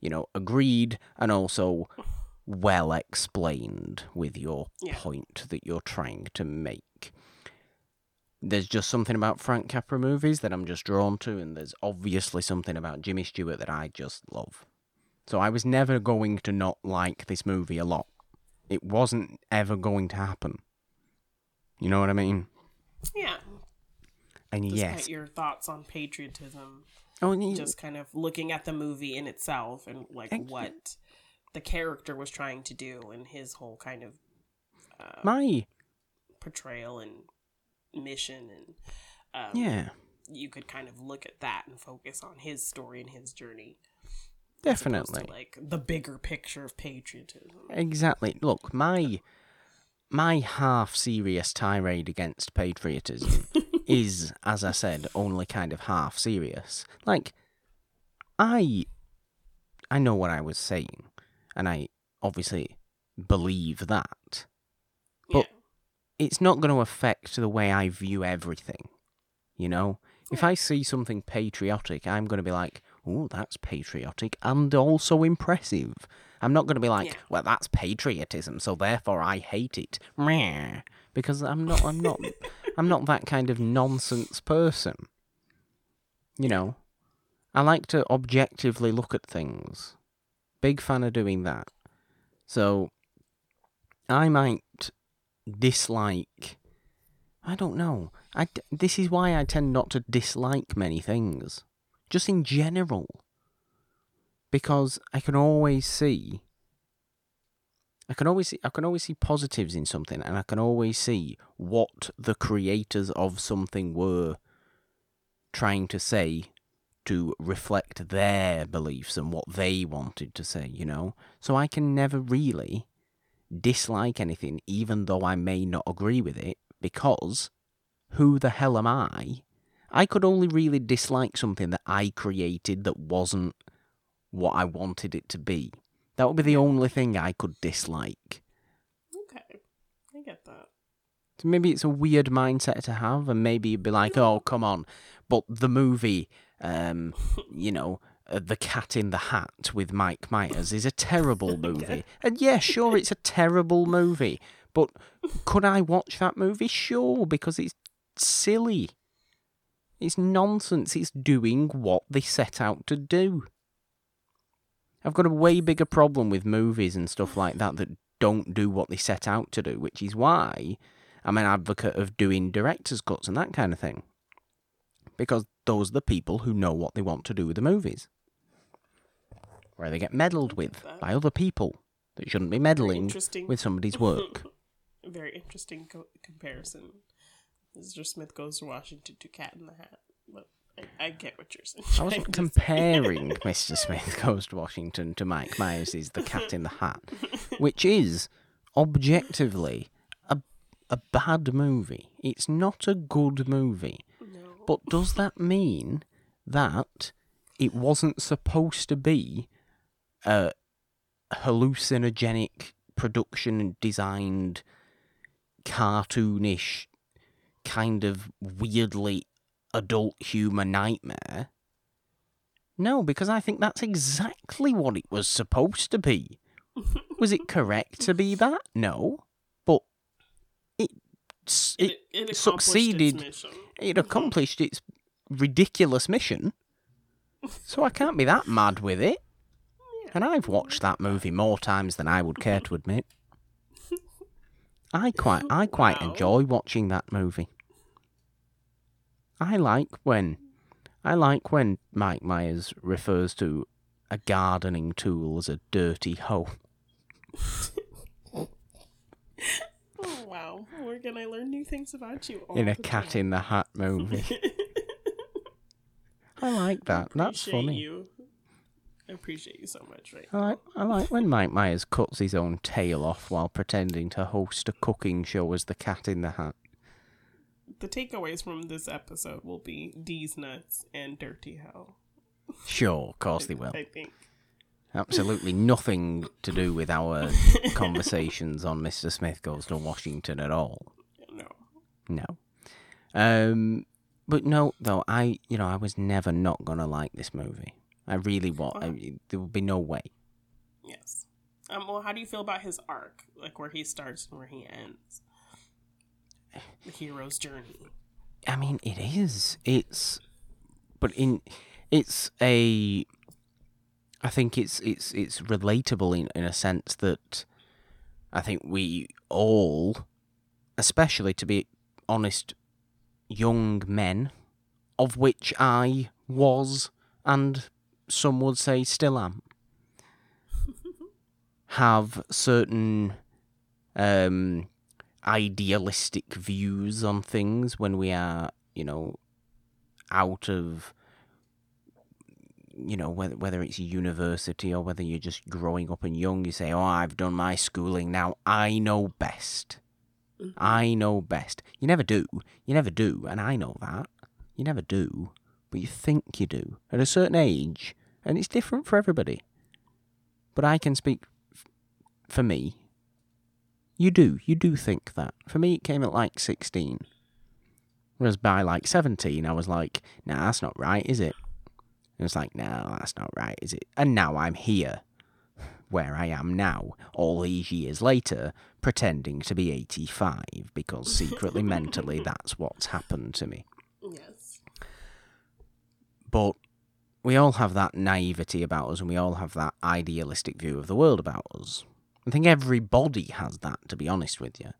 You know, agreed, and also well explained with your Yeah. point that you're trying to make there's just something about Frank Capra movies that I'm just drawn to, and there's obviously something about Jimmy Stewart that I just love. So I was never going to not like this movie a lot. It wasn't ever going to happen. You know what I mean? Yeah. And Despite yes, your thoughts on patriotism, oh, you- just kind of looking at the movie in itself and like Thank you. what the character was trying to do and his whole kind of uh, my portrayal and mission and um, yeah, you could kind of look at that and focus on his story and his journey definitely. like the bigger picture of patriotism Exactly. Look, my my half serious tirade against patriotism is, as I said, only kind of half serious. Like, I I know what I was saying, and I obviously believe that. It's not going to affect the way I view everything. You know, if I see something patriotic, I'm going to be like, "Oh, that's patriotic and also impressive." I'm not going to be like, Yeah. "Well, that's patriotism, so therefore I hate it." Meh. Because I'm not I'm not I'm not that kind of nonsense person. You know, I like to objectively look at things. Big fan of doing that. So I might dislike. I don't know. I this is why I tend not to dislike many things, just in general, because I can always see. I can always see, I can always see positives in something, and I can always see what the creators of something were trying to say to reflect their beliefs and what they wanted to say. You know, so I can never really dislike anything, even though I may not agree with it, because who the hell am I? I could only really dislike something that I created that wasn't what I wanted it to be. That would be the only thing I could dislike. okay i get that So maybe it's a weird mindset to have, and maybe you'd be like, "Oh, come on!" But the movie, um, you know, uh, the Cat in the Hat with Mike Myers is a terrible movie, and yeah, sure, it's a terrible movie. But could I watch that movie? Sure, because it's silly. It's nonsense. It's doing what they set out to do. I've got a way bigger problem with movies and stuff like that that don't do what they set out to do, which is why I'm an advocate of doing director's cuts and that kind of thing. Because those are the people who know what they want to do with the movies. Where they get meddled with by other people that shouldn't be meddling with somebody's work. Very interesting co- comparison mr smith goes to washington to cat in the hat but i, I get what you're saying I wasn't comparing Mr. Smith Goes to Washington to Mike Myers' The Cat in the Hat, which is objectively a, a bad movie. It's not a good movie. But does that mean that it wasn't supposed to be a hallucinogenic production designed cartoonish kind of weirdly adult humor nightmare? No, because I think that's exactly what it was supposed to be. was it correct to be that? No, s- it, it accomplished its succeeded. it accomplished its ridiculous mission. So I can't be that mad with it. And I've watched that movie more times than I would care to admit. I quite I quite Wow. enjoy watching that movie. I like when I like when Mike Myers refers to a gardening tool as a dirty hoe. Oh wow, where can I learn new things about you? In a cat time. in the hat movie. I like that. That's Appreciate funny. You. I appreciate you so much, right? I like, I like when Mike Myers cuts his own tail off while pretending to host a cooking show as the cat in the hat. The takeaways from this episode will be D's nuts and dirty hell. Sure, of course they will. I think. Absolutely nothing to do with our conversations on Mr. Smith Goes to Washington at all. No. No. Um, but no, though I, you know, I was never not gonna like this movie. I really was. I, there would be no way. Yes. Um. Well, how do you feel about his arc, like where he starts and where he ends? The hero's journey. I mean, it is. It's, but in, it's a. I think it's it's it's relatable in in a sense that, I think we all, especially to be honest, young men, of which I was, and some would say still am, have certain um, idealistic views on things when we are, you know, out of, you know, whether whether it's university or whether you're just growing up and young. You say, "Oh, I've done my schooling now. I know best. Mm-hmm. I know best." You never do. You never do, and I know that. You never do, but you think you do at a certain age, and it's different for everybody. But I can speak f- for me. You do. You do think that. For me, it came at like 16. Whereas by like 17, I was like, nah, that's not right, is it? And it's like, no, that's not right, is it? And now I'm here, where I am now, all these years later, pretending to be 85, because secretly, mentally, that's what's happened to me. Yes. But we all have that naivety about us, and we all have that idealistic view of the world about us. I think everybody has that, to be honest with you.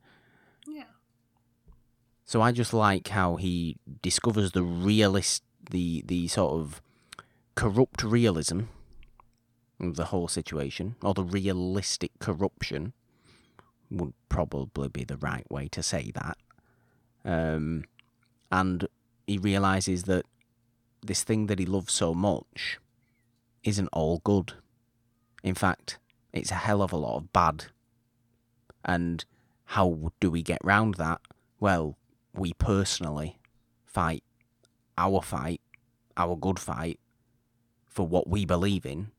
Yeah. So I just like how he discovers the realist, the the sort of corrupt realism of the whole situation, or the realistic corruption, would probably be the right way to say that. Um, and he realizes that this thing that he loves so much isn't all good. In fact, it's a hell of a lot of bad. And how do we get round that? Well, we personally fight our fight, our good fight, for what we believe in,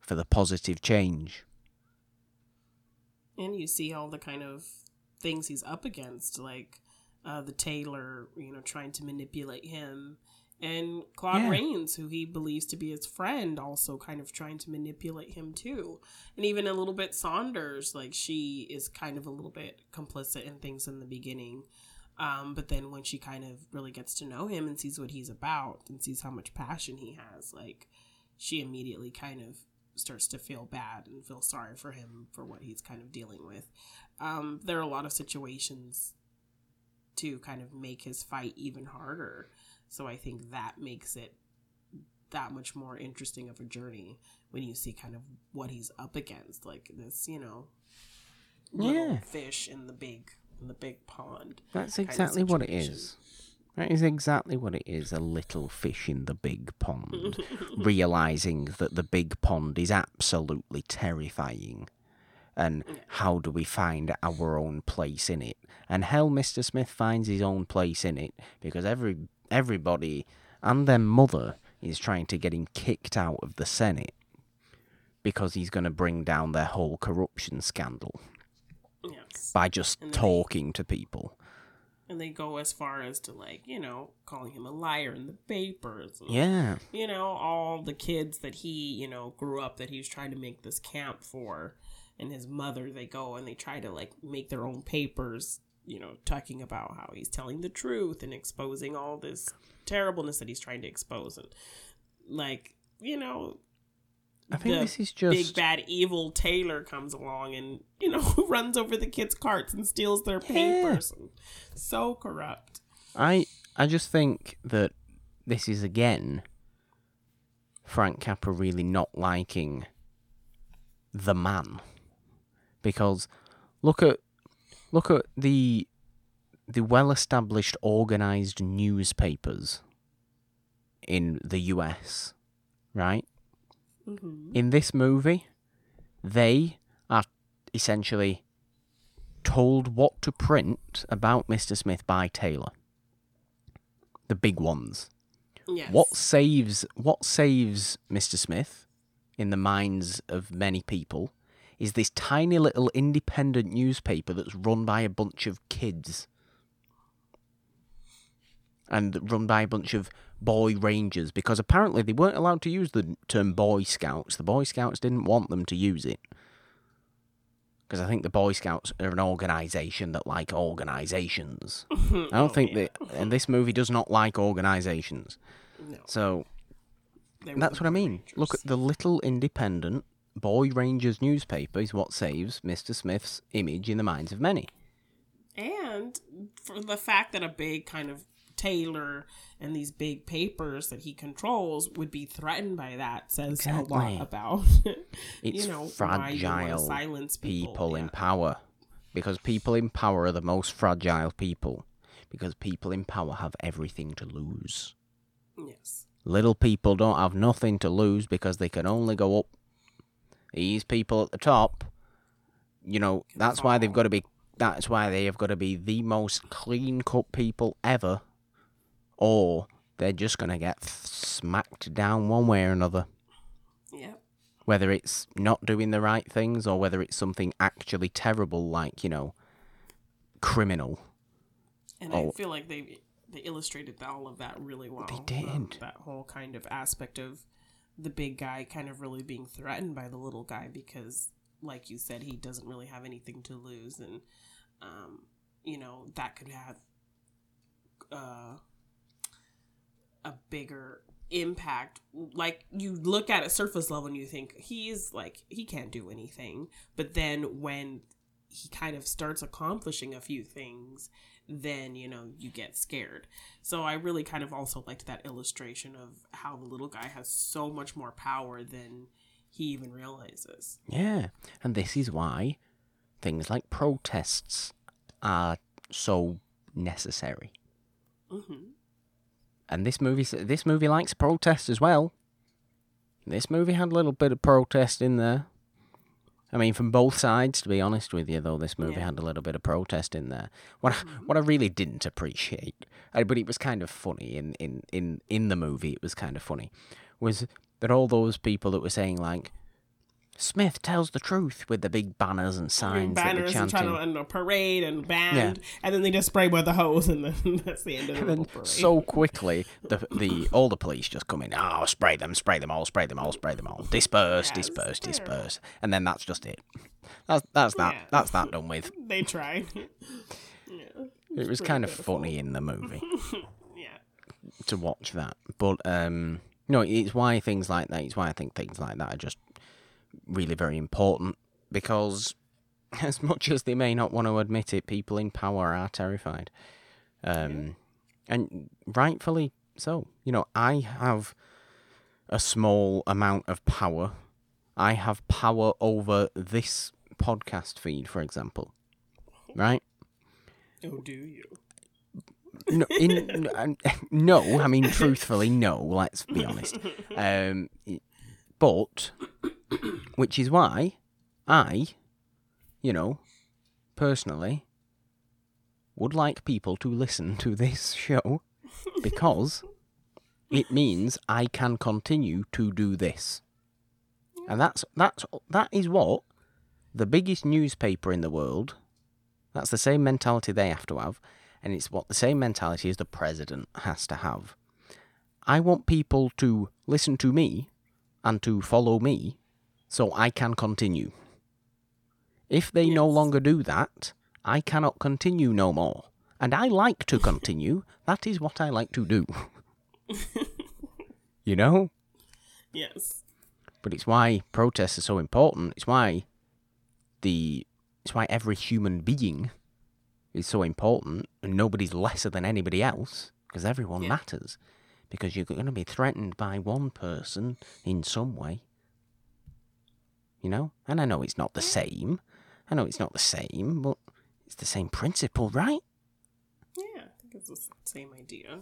for the positive change. And you see all the kind of things he's up against, like uh, the Taylor, you know, trying to manipulate him, and Claude Yeah. Rains, who he believes to be his friend, also kind of trying to manipulate him too. And even a little bit Saunders, like she is kind of a little bit complicit in things in the beginning. Um, but then when she kind of really gets to know him and sees what he's about and sees how much passion he has, like she immediately kind of starts to feel bad and feel sorry for him for what he's kind of dealing with. Um, there are a lot of situations to kind of make his fight even harder. So I think that makes it that much more interesting of a journey when you see kind of what he's up against, like this, you know, little Yeah. fish in the big in the big pond. That's exactly what it is. That is exactly what it is a little fish in the big pond, realizing that the big pond is absolutely terrifying. And how do we find our own place in it? And hell, Mr. Smith finds his own place in it because every everybody and their mother is trying to get him kicked out of the Senate because he's going to bring down their whole corruption scandal Yes. by just then they- talking to people. And they go as far as to like, you know, calling him a liar in the papers. and, Yeah. You know, all the kids that he, you know, grew up that he was trying to make this camp for and his mother, they go and they try to like make their own papers, you know, talking about how he's telling the truth and exposing all this terribleness that he's trying to expose and like, you know, I think this is just big bad evil Taylor comes along and you know runs over the kids' carts and steals their papers. And so corrupt. I I just think that this is again Frank Capra really not liking the man because look at look at the the well established organized newspapers in the US right Mm-hmm. in this movie they are essentially told what to print about Mr. Smith by Taylor the big ones Yes. what saves what saves Mr. Smith in the minds of many people is this tiny little independent newspaper that's run by a bunch of kids and run by a bunch of boy rangers because apparently they weren't allowed to use the term boy scouts the boy scouts didn't want them to use it because I think the Boy Scouts are an organisation that like organisations. Oh, I don't think that, and this movie does not like organisations. No, So that's what I mean. Look at the little independent Boy Rangers newspaper is what saves Mr. Smith's image in the minds of many. and for the fact that a big kind of Taylor and these big papers that he controls would be threatened by that says a lot about It's you know why you silence people, people in power. Because people in power are the most fragile people. Because people in power have everything to lose. yes Little people don't have nothing to lose because they can only go up. These people at the top, you know, that's why they've got to be. That's why they have got to be the most clean cut people ever, or they're just gonna get smacked down one way or another. yeah Whether it's not doing the right things or whether it's something actually terrible, like you know, criminal. And Oh. I feel like they they illustrated all of that really well. They Um, did. that whole kind of aspect of the big guy kind of really being threatened by the little guy because, like you said, he doesn't really have anything to lose, and um, you know that could have uh, a bigger impact. Like you look at it surface level and you think he's like he can't do anything. But then when he kind of starts accomplishing a few things then you know you get scared. So i really kind of also liked that illustration of how the little guy has so much more power than he even realizes. Yeah, and this is why things like protests are so necessary. hmm And this movie, this movie likes protest as well. This movie had a little bit of protest in there. I mean, from both sides, to be honest with you, though, this movie Yeah. had a little bit of protest in there. What I, what I really didn't appreciate, uh, but it was kind of funny in, in, in, in the movie, it was kind of funny, was that all those people that were saying, like, Smith tells the truth with the big banners and signs banners and to and a parade and band and then they just spray with the hose and then that's the end of the parade so quickly, the the all the police just come in. Oh, spray them, spray them all, spray them all, spray them all. Disperse, Yes, disperse, disperse, and then that's just it. That's that's that. Yeah. That's that done with. they tried yeah It was kind of pitiful. funny in the movie yeah to watch that, but um, no, it's why things like that. It's why I think things like that are just really very important because, as much as they may not want to admit it, people in power are terrified, um, and rightfully so. You know, I have a small amount of power. I have power over this podcast feed, for example, right? oh do you no, in, no, I mean truthfully, no. Let's be honest. Um, but which is why I, you know, personally, would like people to listen to this show because it means I can continue to do this, and that's that's that is what the biggest newspaper in the world. That's the same mentality they have to have and it's what the same mentality as the president has to have. I want people to listen to me and to follow me so I can continue. If they no longer do that, I cannot continue no more. And I like to continue. that is what I like to do. you know? Yes. But it's why protests are so important. It's why the it's why every human being is so important and nobody's lesser than anybody else because everyone Yeah. matters. Because you're going to be threatened by one person in some way. You know? And I know it's not the same. I know it's not the same, but it's the same principle, right? Yeah, I think it's the same idea.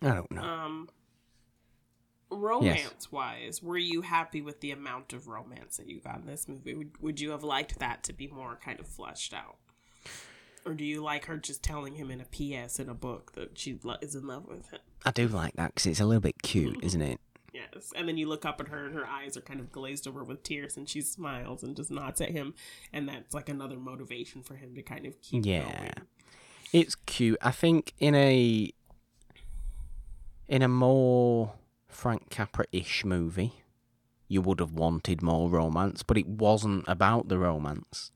I don't know. Um, romance wise, were you happy with the amount of romance that you got in this movie? Would, would you have liked that to be more kind of fleshed out? Or do you like her just telling him in a PS in a book that she is in love with him? I do like that because it's a little bit cute, isn't it? Yes. And then you look up at her and her eyes are kind of glazed over with tears and she smiles and just nods at him. And that's like another motivation for him to kind of keep Yeah. going. It's cute. I think in a in a more Frank Capra-ish movie, you would have wanted more romance, but it wasn't about the romance.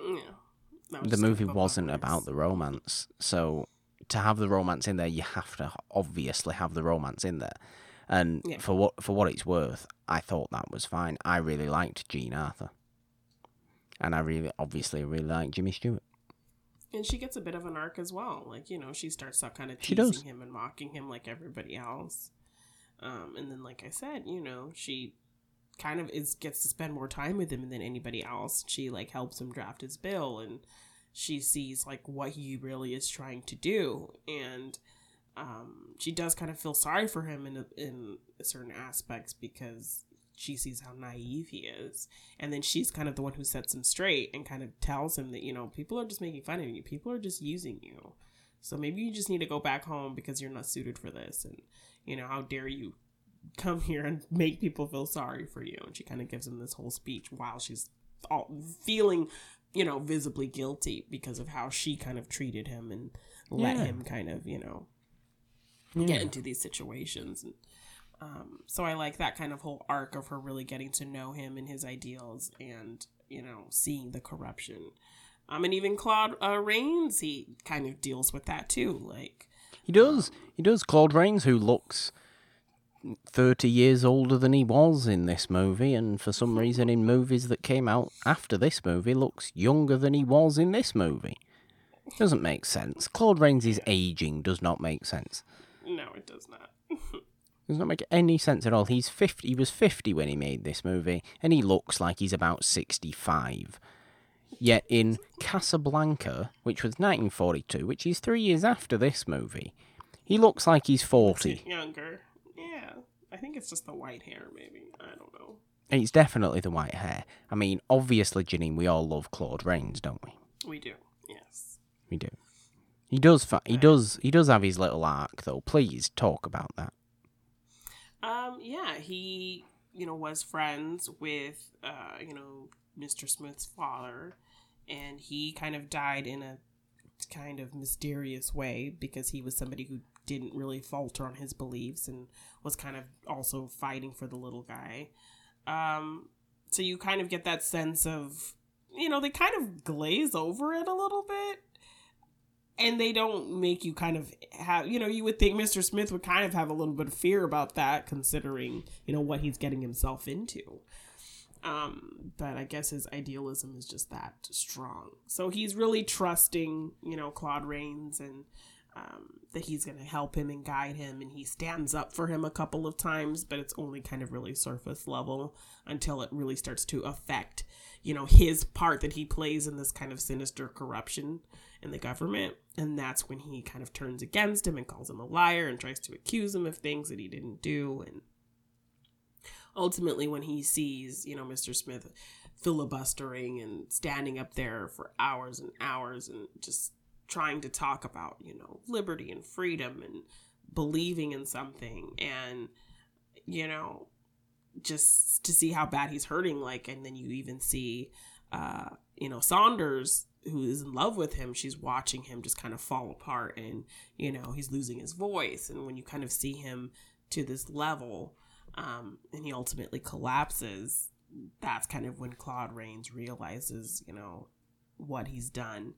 Yeah. The movie wasn't bonus. about the romance. So to have the romance in there, you have to obviously have the romance in there. And Yeah. for what for what it's worth, I thought that was fine. I really liked Jean Arthur. And I really obviously really liked Jimmy Stewart. And she gets a bit of an arc as well. Like, you know, she starts out kind of teasing him and mocking him like everybody else. Um, and then, like I said, you know, she kind of is gets to spend more time with him than anybody else. She like helps him draft his bill, and she sees like what he really is trying to do, and um, she does kind of feel sorry for him in in certain aspects because she sees how naive he is, and then she's kind of the one who sets him straight and kind of tells him that you know people are just making fun of you, people are just using you, so maybe you just need to go back home because you're not suited for this, and you know how dare you come here and make people feel sorry for you, and she kind of gives him this whole speech while she's all feeling you know visibly guilty because of how she kind of treated him and let Yeah. him kind of you know Yeah. get into these situations um, so i like that kind of whole arc of her really getting to know him and his ideals and you know seeing the corruption um, and even claude uh, rains he kind of deals with that too like He does. He does. Claude Rains, who looks 30 years older than he was in this movie, and for some reason in movies that came out after this movie, looks younger than he was in this movie. Doesn't make sense. Claude Rains' aging does not make sense. Does not Does not make any sense at all. He's 50. He was 50 when he made this movie, and he looks like he's about 65. Yet in Casablanca, which was 1942, which is three years after this movie, he looks like he's 40. younger yeah i think it's just the white hair maybe i don't know It's definitely the white hair. I mean, obviously, Janine, we all love Claude Rains, don't we? we do yes We do. He does. Fa- he does. He does have his little arc, though. Please talk about that. Um, yeah, he, you know, was friends with, uh, you know, Mr. Smith's father, and he kind of died in a kind of mysterious way because he was somebody who didn't really falter on his beliefs and was kind of also fighting for the little guy. Um, so you kind of get that sense of, you know, they kind of glaze over it a little bit and they don't make you kind of have you know you would think mr smith would kind of have a little bit of fear about that considering you know what he's getting himself into. Um but i guess his idealism is just that strong. So he's really trusting you know claude rains and um, that he's going to help him and guide him and he stands up for him a couple of times but it's only kind of really surface level until it really starts to affect you know his part that he plays in this kind of sinister corruption in the government and that's when he kind of turns against him and calls him a liar and tries to accuse him of things that he didn't do. And ultimately when he sees you know mr smith filibustering and standing up there for hours and hours and just trying to talk about you know liberty and freedom and believing in something and you know just to see how bad he's hurting like and then you even see uh you know saunders who is in love with him, she's watching him just kind of fall apart and, you know, he's losing his voice. And when you kind of see him to this level, um, and he ultimately collapses, that's kind of when Claude Rains realizes, you know, what he's done.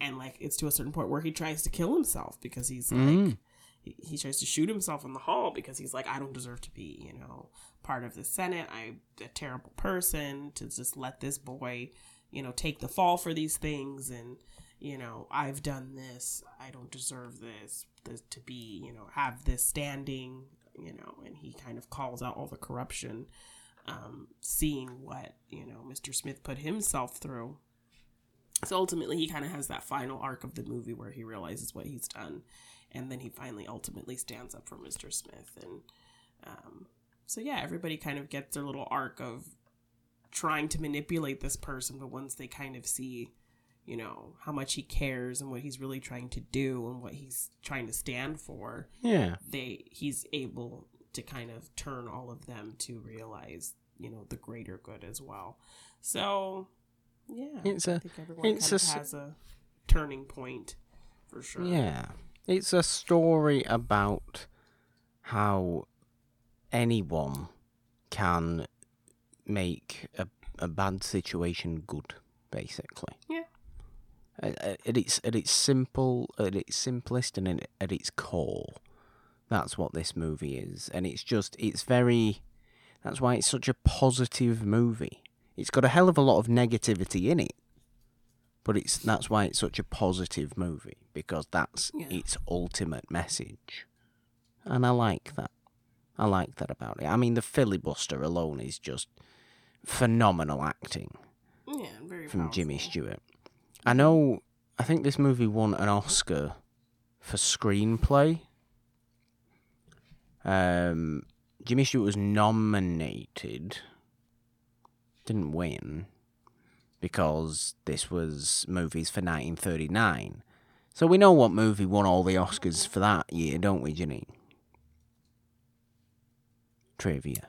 And like it's to a certain point where he tries to kill himself because he's like Mm. he, he tries to shoot himself in the hall because he's like, I don't deserve to be, you know, part of the Senate. I'm a terrible person to just let this boy, you know, take the fall for these things. And, you know, I've done this. I don't deserve this, this to be, you know, have this standing, you know, and he kind of calls out all the corruption, um, seeing what, you know, Mr. Smith put himself through. So ultimately, he kind of has that final arc of the movie where he realizes what he's done and then he finally ultimately stands up for Mr. Smith and um, so yeah everybody kind of gets their little arc of trying to manipulate this person but once they kind of see you know how much he cares and what he's really trying to do and what he's trying to stand for Yeah. they he's able to kind of turn all of them to realize you know the greater good as well so yeah It's i a think everyone it's kind a of has a turning point for sure Yeah. It's a story about how anyone can make a, a bad situation good, basically. Yeah. At, at its at its simple at its simplest and at, at its core, that's what this movie is, and it's just it's very. That's why it's such a positive movie. It's got a hell of a lot of negativity in it, but it's that's why it's such a positive movie because that's Yeah. its ultimate message, and I like that. I like that about it. I mean, the filibuster alone is just phenomenal acting yeah very from Jimmy. Stewart. I know. I think this movie won an Oscar for screenplay. Um, Jimmy Stewart was nominated, didn't win, because this was movies for 1939. So we know what movie won all the Oscars for that year, don't we, Janine? Trivia.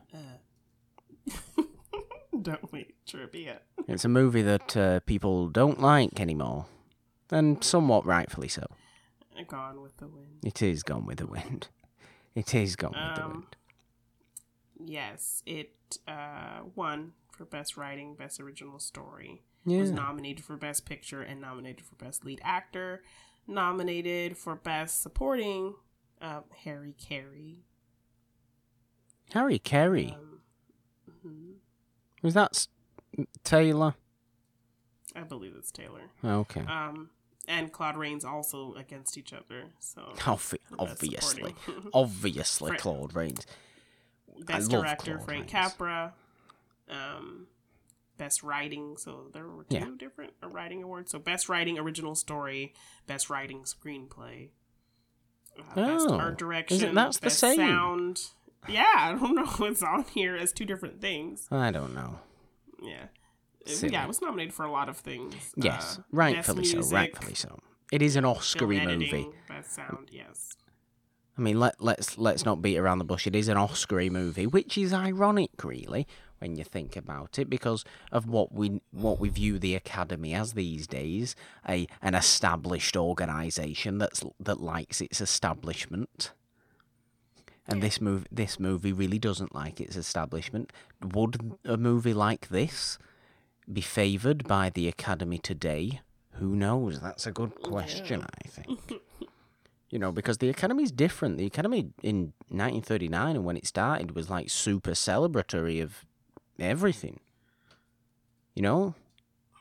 Don't we? Trivia. It's a movie that uh, people don't like anymore, and somewhat rightfully so. Gone with the wind. It is Gone with the Wind. It is Gone with the Um, Wind. Yes, it uh, won for Best Writing, Best Original Story. Yeah. Was nominated for Best Picture and nominated for Best Lead Actor. Nominated for Best Supporting, uh, Harry Carey. Harry Carey. Um. Was that Taylor? I believe it's Taylor. Okay. Um, and Claude Rains also against each other. So Obvi- obviously. Obviously, Fra- Claude Rains. Best director Claude Frank Rains. Capra. Um, best writing. So there were two Yeah. different uh, writing awards. So best writing original story, best writing screenplay, uh, best Oh, art is it- direction. that's the best same? Sound. Yeah, I don't know. It's on here as two different things. I don't know. Yeah. Silly. Yeah, it was nominated for a lot of things. Yes, Uh, rightfully so. Rightfully so. It is an Oscary movie. Best sound, yes. I mean, let let's let's not beat around the bush. It is an Oscary movie, which is ironic, really, when you think about it, because of what we what we view the Academy as these days, a an established organisation that's that likes its establishment. And this movie, this movie really doesn't like its establishment. Would a movie like this be favoured by the Academy today? Who knows? That's a good question. I think. You know, because the Academy's different. The Academy in 1939 and when it started was like super celebratory of everything. You know,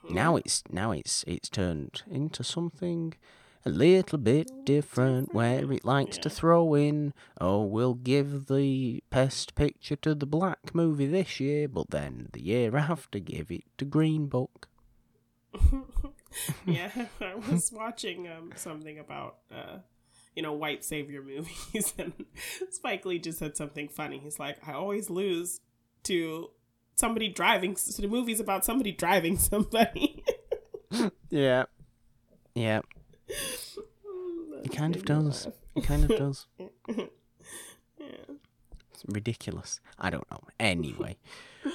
hmm. now it's now it's it's turned into something a little bit different, where it likes to throw in, oh, we'll give the Best Picture to the Black movie this year, but then the year after give it to Green Book. yeah, I was watching um something about uh you know white savior movies, and Spike Lee just said something funny. He's like, I always lose to somebody driving to the movies about somebody driving somebody. Yeah, yeah, it kind of does. It kind of does. Yeah. It's ridiculous. I don't know. Anyway,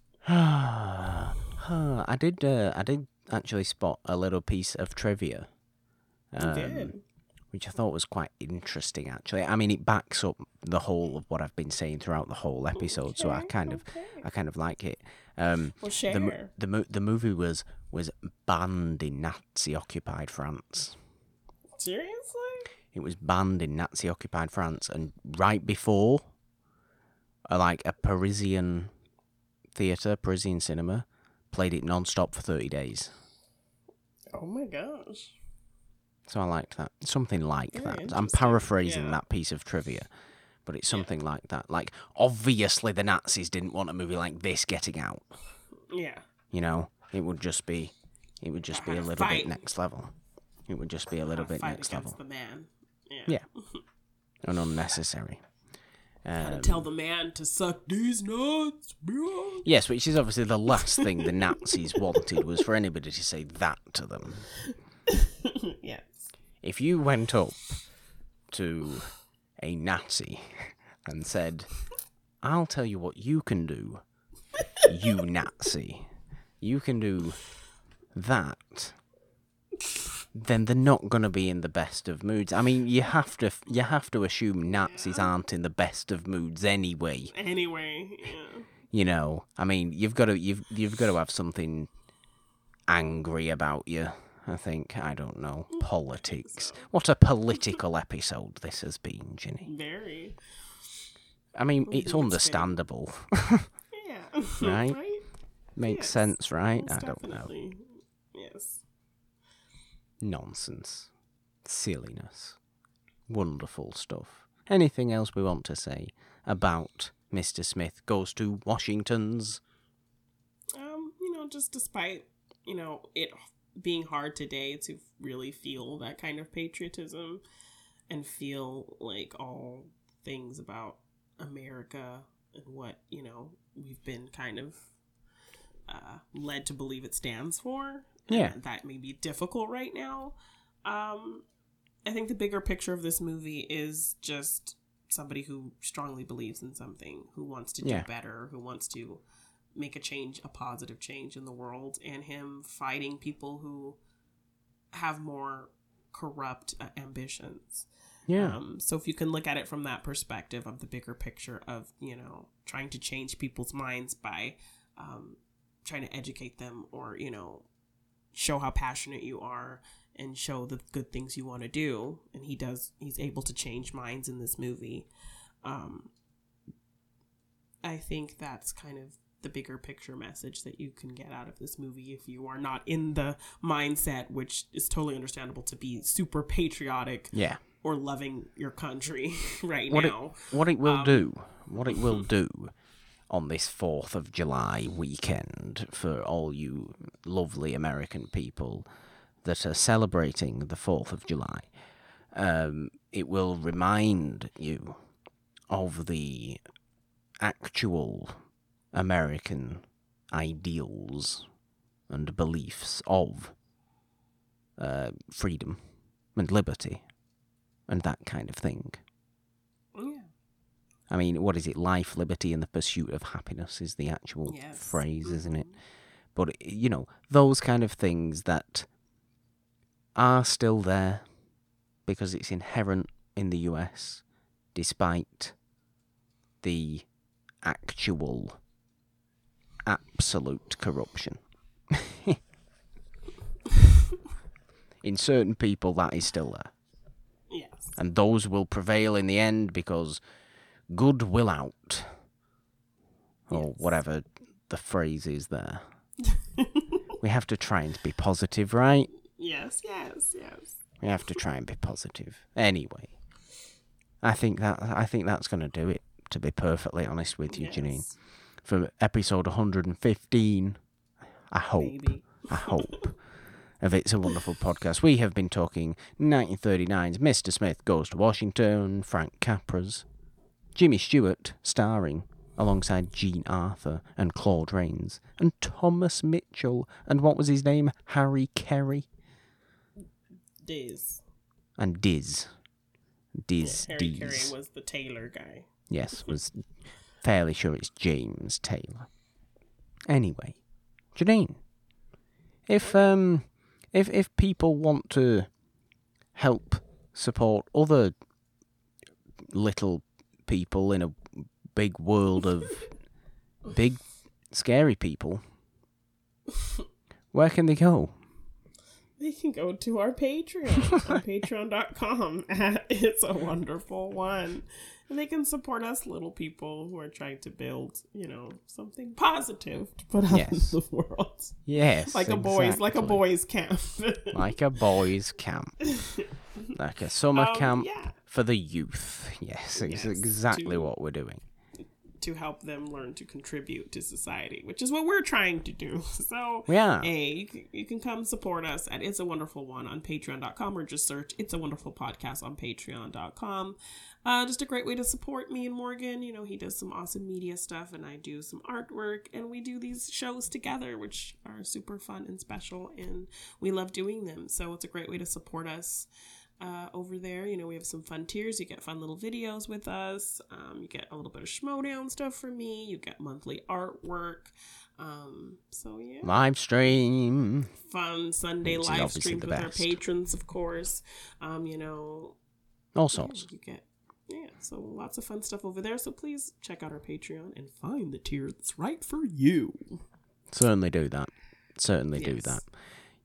I did. Uh, I did. actually spot a little piece of trivia. Um, did. which I thought was quite interesting. Actually, I mean, it backs up the whole of what I've been saying throughout the whole episode, so I Okay, kind of. I kind of like it. Um, Well, share. the mo- the movie was was banned in Nazi occupied France. Seriously? It was banned in Nazi occupied France, and right before, uh, like a Parisian theater, Parisian cinema, played it non-stop for thirty days. Oh my gosh. So I liked that. Something like Very that. I'm paraphrasing yeah. that piece of trivia, but it's something like that. Like, obviously, the Nazis didn't want a movie like this getting out. Yeah. You know, it would just be, it would just be a little fight. bit next level. It would just be a little bit next level the man. Yeah. Yeah. and unnecessary. Gotta Um, tell the man to suck these nuts, bro. yes, which is obviously the last thing the Nazis wanted was for anybody to say that to them. yes. if you went up to a Nazi and said, I'll tell you what you can do, you Nazi, you can do that, then they're not going to be in the best of moods. I mean, you have to you have to assume Nazis aren't in the best of moods anyway. Anyway, yeah. You know, I mean, you've got to you've you've got to have something angry about you. I think I don't know politics. What a political episode this has been, Ginny. Very. I mean, it's understandable. Yeah. Right? Makes Yes, sense, right? I don't know. Yes. Nonsense, silliness, wonderful stuff. Anything else we want to say about Mr. Smith goes to Washington's? Um, you know, just despite, you know, it being hard today to really feel that kind of patriotism and feel like all things about America and what, you know, we've been kind of uh, led to believe it stands for. Yeah. and that may be difficult right now. Um, I think the bigger picture of this movie is just somebody who strongly believes in something, who wants to do Yeah. better, who wants to make a change, a positive change in the world, and him fighting people who have more corrupt uh, ambitions. Yeah. Um, so if you can look at it from that perspective of the bigger picture of you know trying to change people's minds by um, trying to educate them or you know show how passionate you are and show the good things you want to do and he does he's able to change minds in this movie um, i think that's kind of the bigger picture message that you can get out of this movie if you are not in the mindset which is totally understandable to be super patriotic yeah. or loving your country right What it, now. what it will Um, do, what it will do on this 4th of July weekend for all you lovely American people that are celebrating the 4th of July, um, it will remind you of the actual American ideals and beliefs of uh, freedom and liberty and that kind of thing. I mean, what is it? Life, liberty, and the pursuit of happiness is the actual Yes. phrase, isn't it? Mm-hmm. But, you know, those kind of things that are still there because it's inherent in the US, despite the actual absolute corruption. in certain people, that is still there Yes. and those will prevail in the end because good will out. Or Yes. whatever the phrase is there. we have to try and be positive, right? Yes. Yes. Yes. We have to try and be positive. Anyway, I think that I think that's going to do it. To be perfectly honest with you, Janine, for episode 115, I hope Maybe. I hope, of It's a Wonderful Podcast. We have been talking 1939's Mr. Smith Goes to Washington, Frank Capra's, Jimmy Stewart starring alongside Jean Arthur and Claude Rains, and Thomas Mitchell, and what was his name? Harry Carey, Diz. and Diz. Diz, Harry Diz. Carey was the Taylor guy. Yes, was fairly sure it's James Taylor. Anyway, Janine, if um if if people want to help support other little people in a big world of big scary people, where can they go? They can go to our Patreon on patreon.com at It's a Wonderful One. And they can support us little people who are trying to build, you know, something positive to put out Yes. in the world. Yes, Like a boys like a boys camp. like a boys' camp, like a summer Um, camp yeah. For the youth. Yes, it's Yes, exactly to- what we're doing. to help them learn to contribute to society, which is what we're trying to do. So, Yeah. hey, you can, you can come support us at It's a Wonderful One on patreon.com or just search It's a Wonderful Podcast on patreon.com. Uh, just a great way to support me and Morgan. You know, he does some awesome media stuff and I do some artwork and we do these shows together, which are super fun and special and we love doing them. So, it's a great way to support us uh, over there. You know, we have some fun tiers. You get fun little videos with us. Um, you get a little bit of Schmoedown stuff from me. You get monthly artwork. Um, so yeah, Live stream. fun Sunday live streams with our patrons, of course. Um, you know, All yeah, you get yeah, so lots of fun stuff over there. So please check out our Patreon and find the tier that's right for you. Certainly do that. Certainly do that.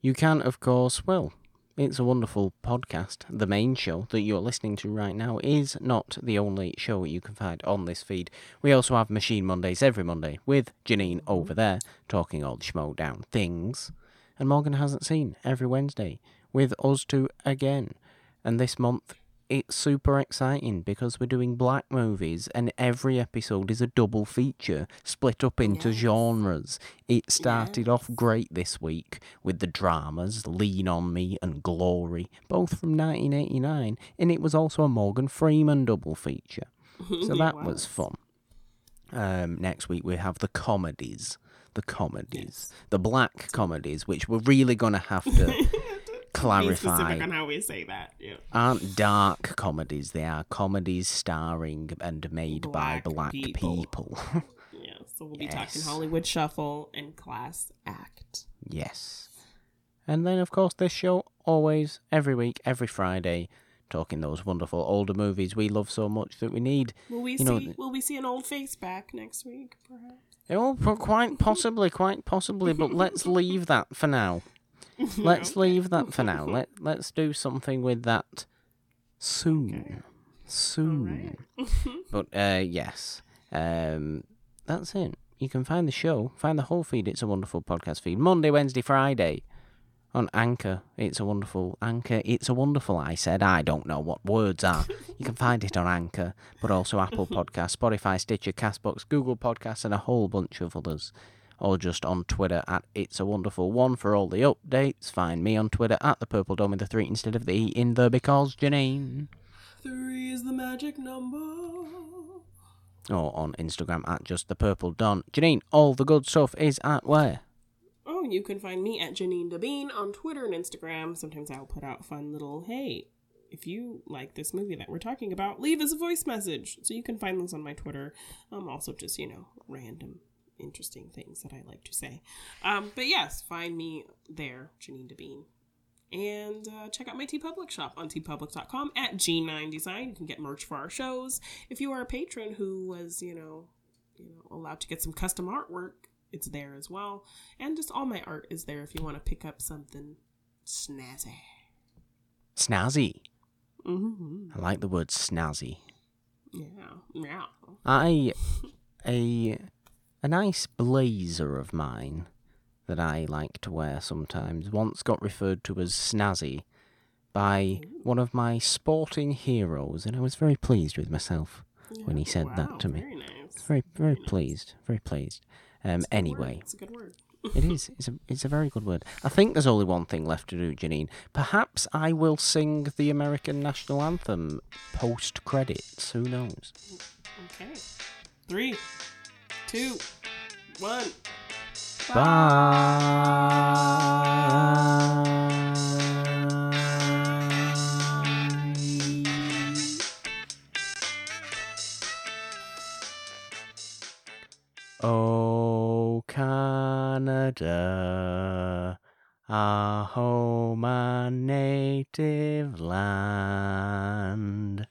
You can, of course, well, it's a wonderful podcast. The main show that you're listening to right now is not the only show you can find on this feed. We also have Machine Mondays every Monday with Janine over there talking all the Schmoedown things. And Morgan hasn't seen every Wednesday with us two again. And this month it's super exciting because we're doing black movies and every episode is a double feature split up into Yes. genres. It started off great this week with the dramas Lean on Me and Glory, both from 1989, and it was also a Morgan Freeman double feature. So that was was. fun. Um, next week we have the comedies. The comedies. Yes. The black comedies, which we're really going to have to clarify specific on how we say that. Yeah. aren't dark comedies. They are comedies starring and made Black by black people. people. Yeah. So we'll be talking Hollywood Shuffle and Class Act. yes. And then, of course, this show always, every week, every Friday, talking those wonderful older movies we love so much that we need. Will we You see? know, will we see an old face back next week? Perhaps. Oh, quite possibly, quite possibly, but let's leave that for now. Let's leave that for now. Let Let's do something with that soon. Soon. But uh, yes, um, that's it. You can find the show, find the whole feed. It's a wonderful podcast feed. Monday, Wednesday, Friday on Anchor. It's a wonderful Anchor. It's a wonderful. I said I don't know what words are. You can find it on Anchor, but also Apple Podcasts, Spotify, Stitcher, Castbox, Google Podcasts, and a whole bunch of others. Or just on Twitter at It's a Wonderful One for all the updates. Find me on Twitter at the Purple Dome with the three instead of the E in the because Janine. Three is the magic number. or on Instagram at just the purple don. Janine, all the good stuff is at where? Oh, you can find me at Janine Devine on Twitter and Instagram. Sometimes I'll put out fun little hey. If you like this movie that we're talking about, leave us a voice message. So you can find those on my Twitter. Um, also just you know random interesting things that I like to say. Um, but yes, find me there, Janine Devine. And uh, check out my TeePublic shop on teepublic.com at G9 Design. You can get merch for our shows. If you are a patron who was, you know, you know, allowed to get some custom artwork, it's there as well. And just all my art is there if you want to pick up something snazzy. Snazzy. Mm-hmm. I like the word snazzy. Yeah, yeah. I a a nice blazer of mine that I like to wear sometimes once got referred to as snazzy by one of my sporting heroes, and I was very pleased with myself. When he said that to me. Very nice. Very, very pleased. Very pleased. Um, anyway, it's a good word. It is. It's a, it's a very good word. I think there's only one thing left to do, Janine. Perhaps I will sing the American national anthem post credits. Who knows? Okay. Three, two, one. Bye. Oh, Canada, our home and native land.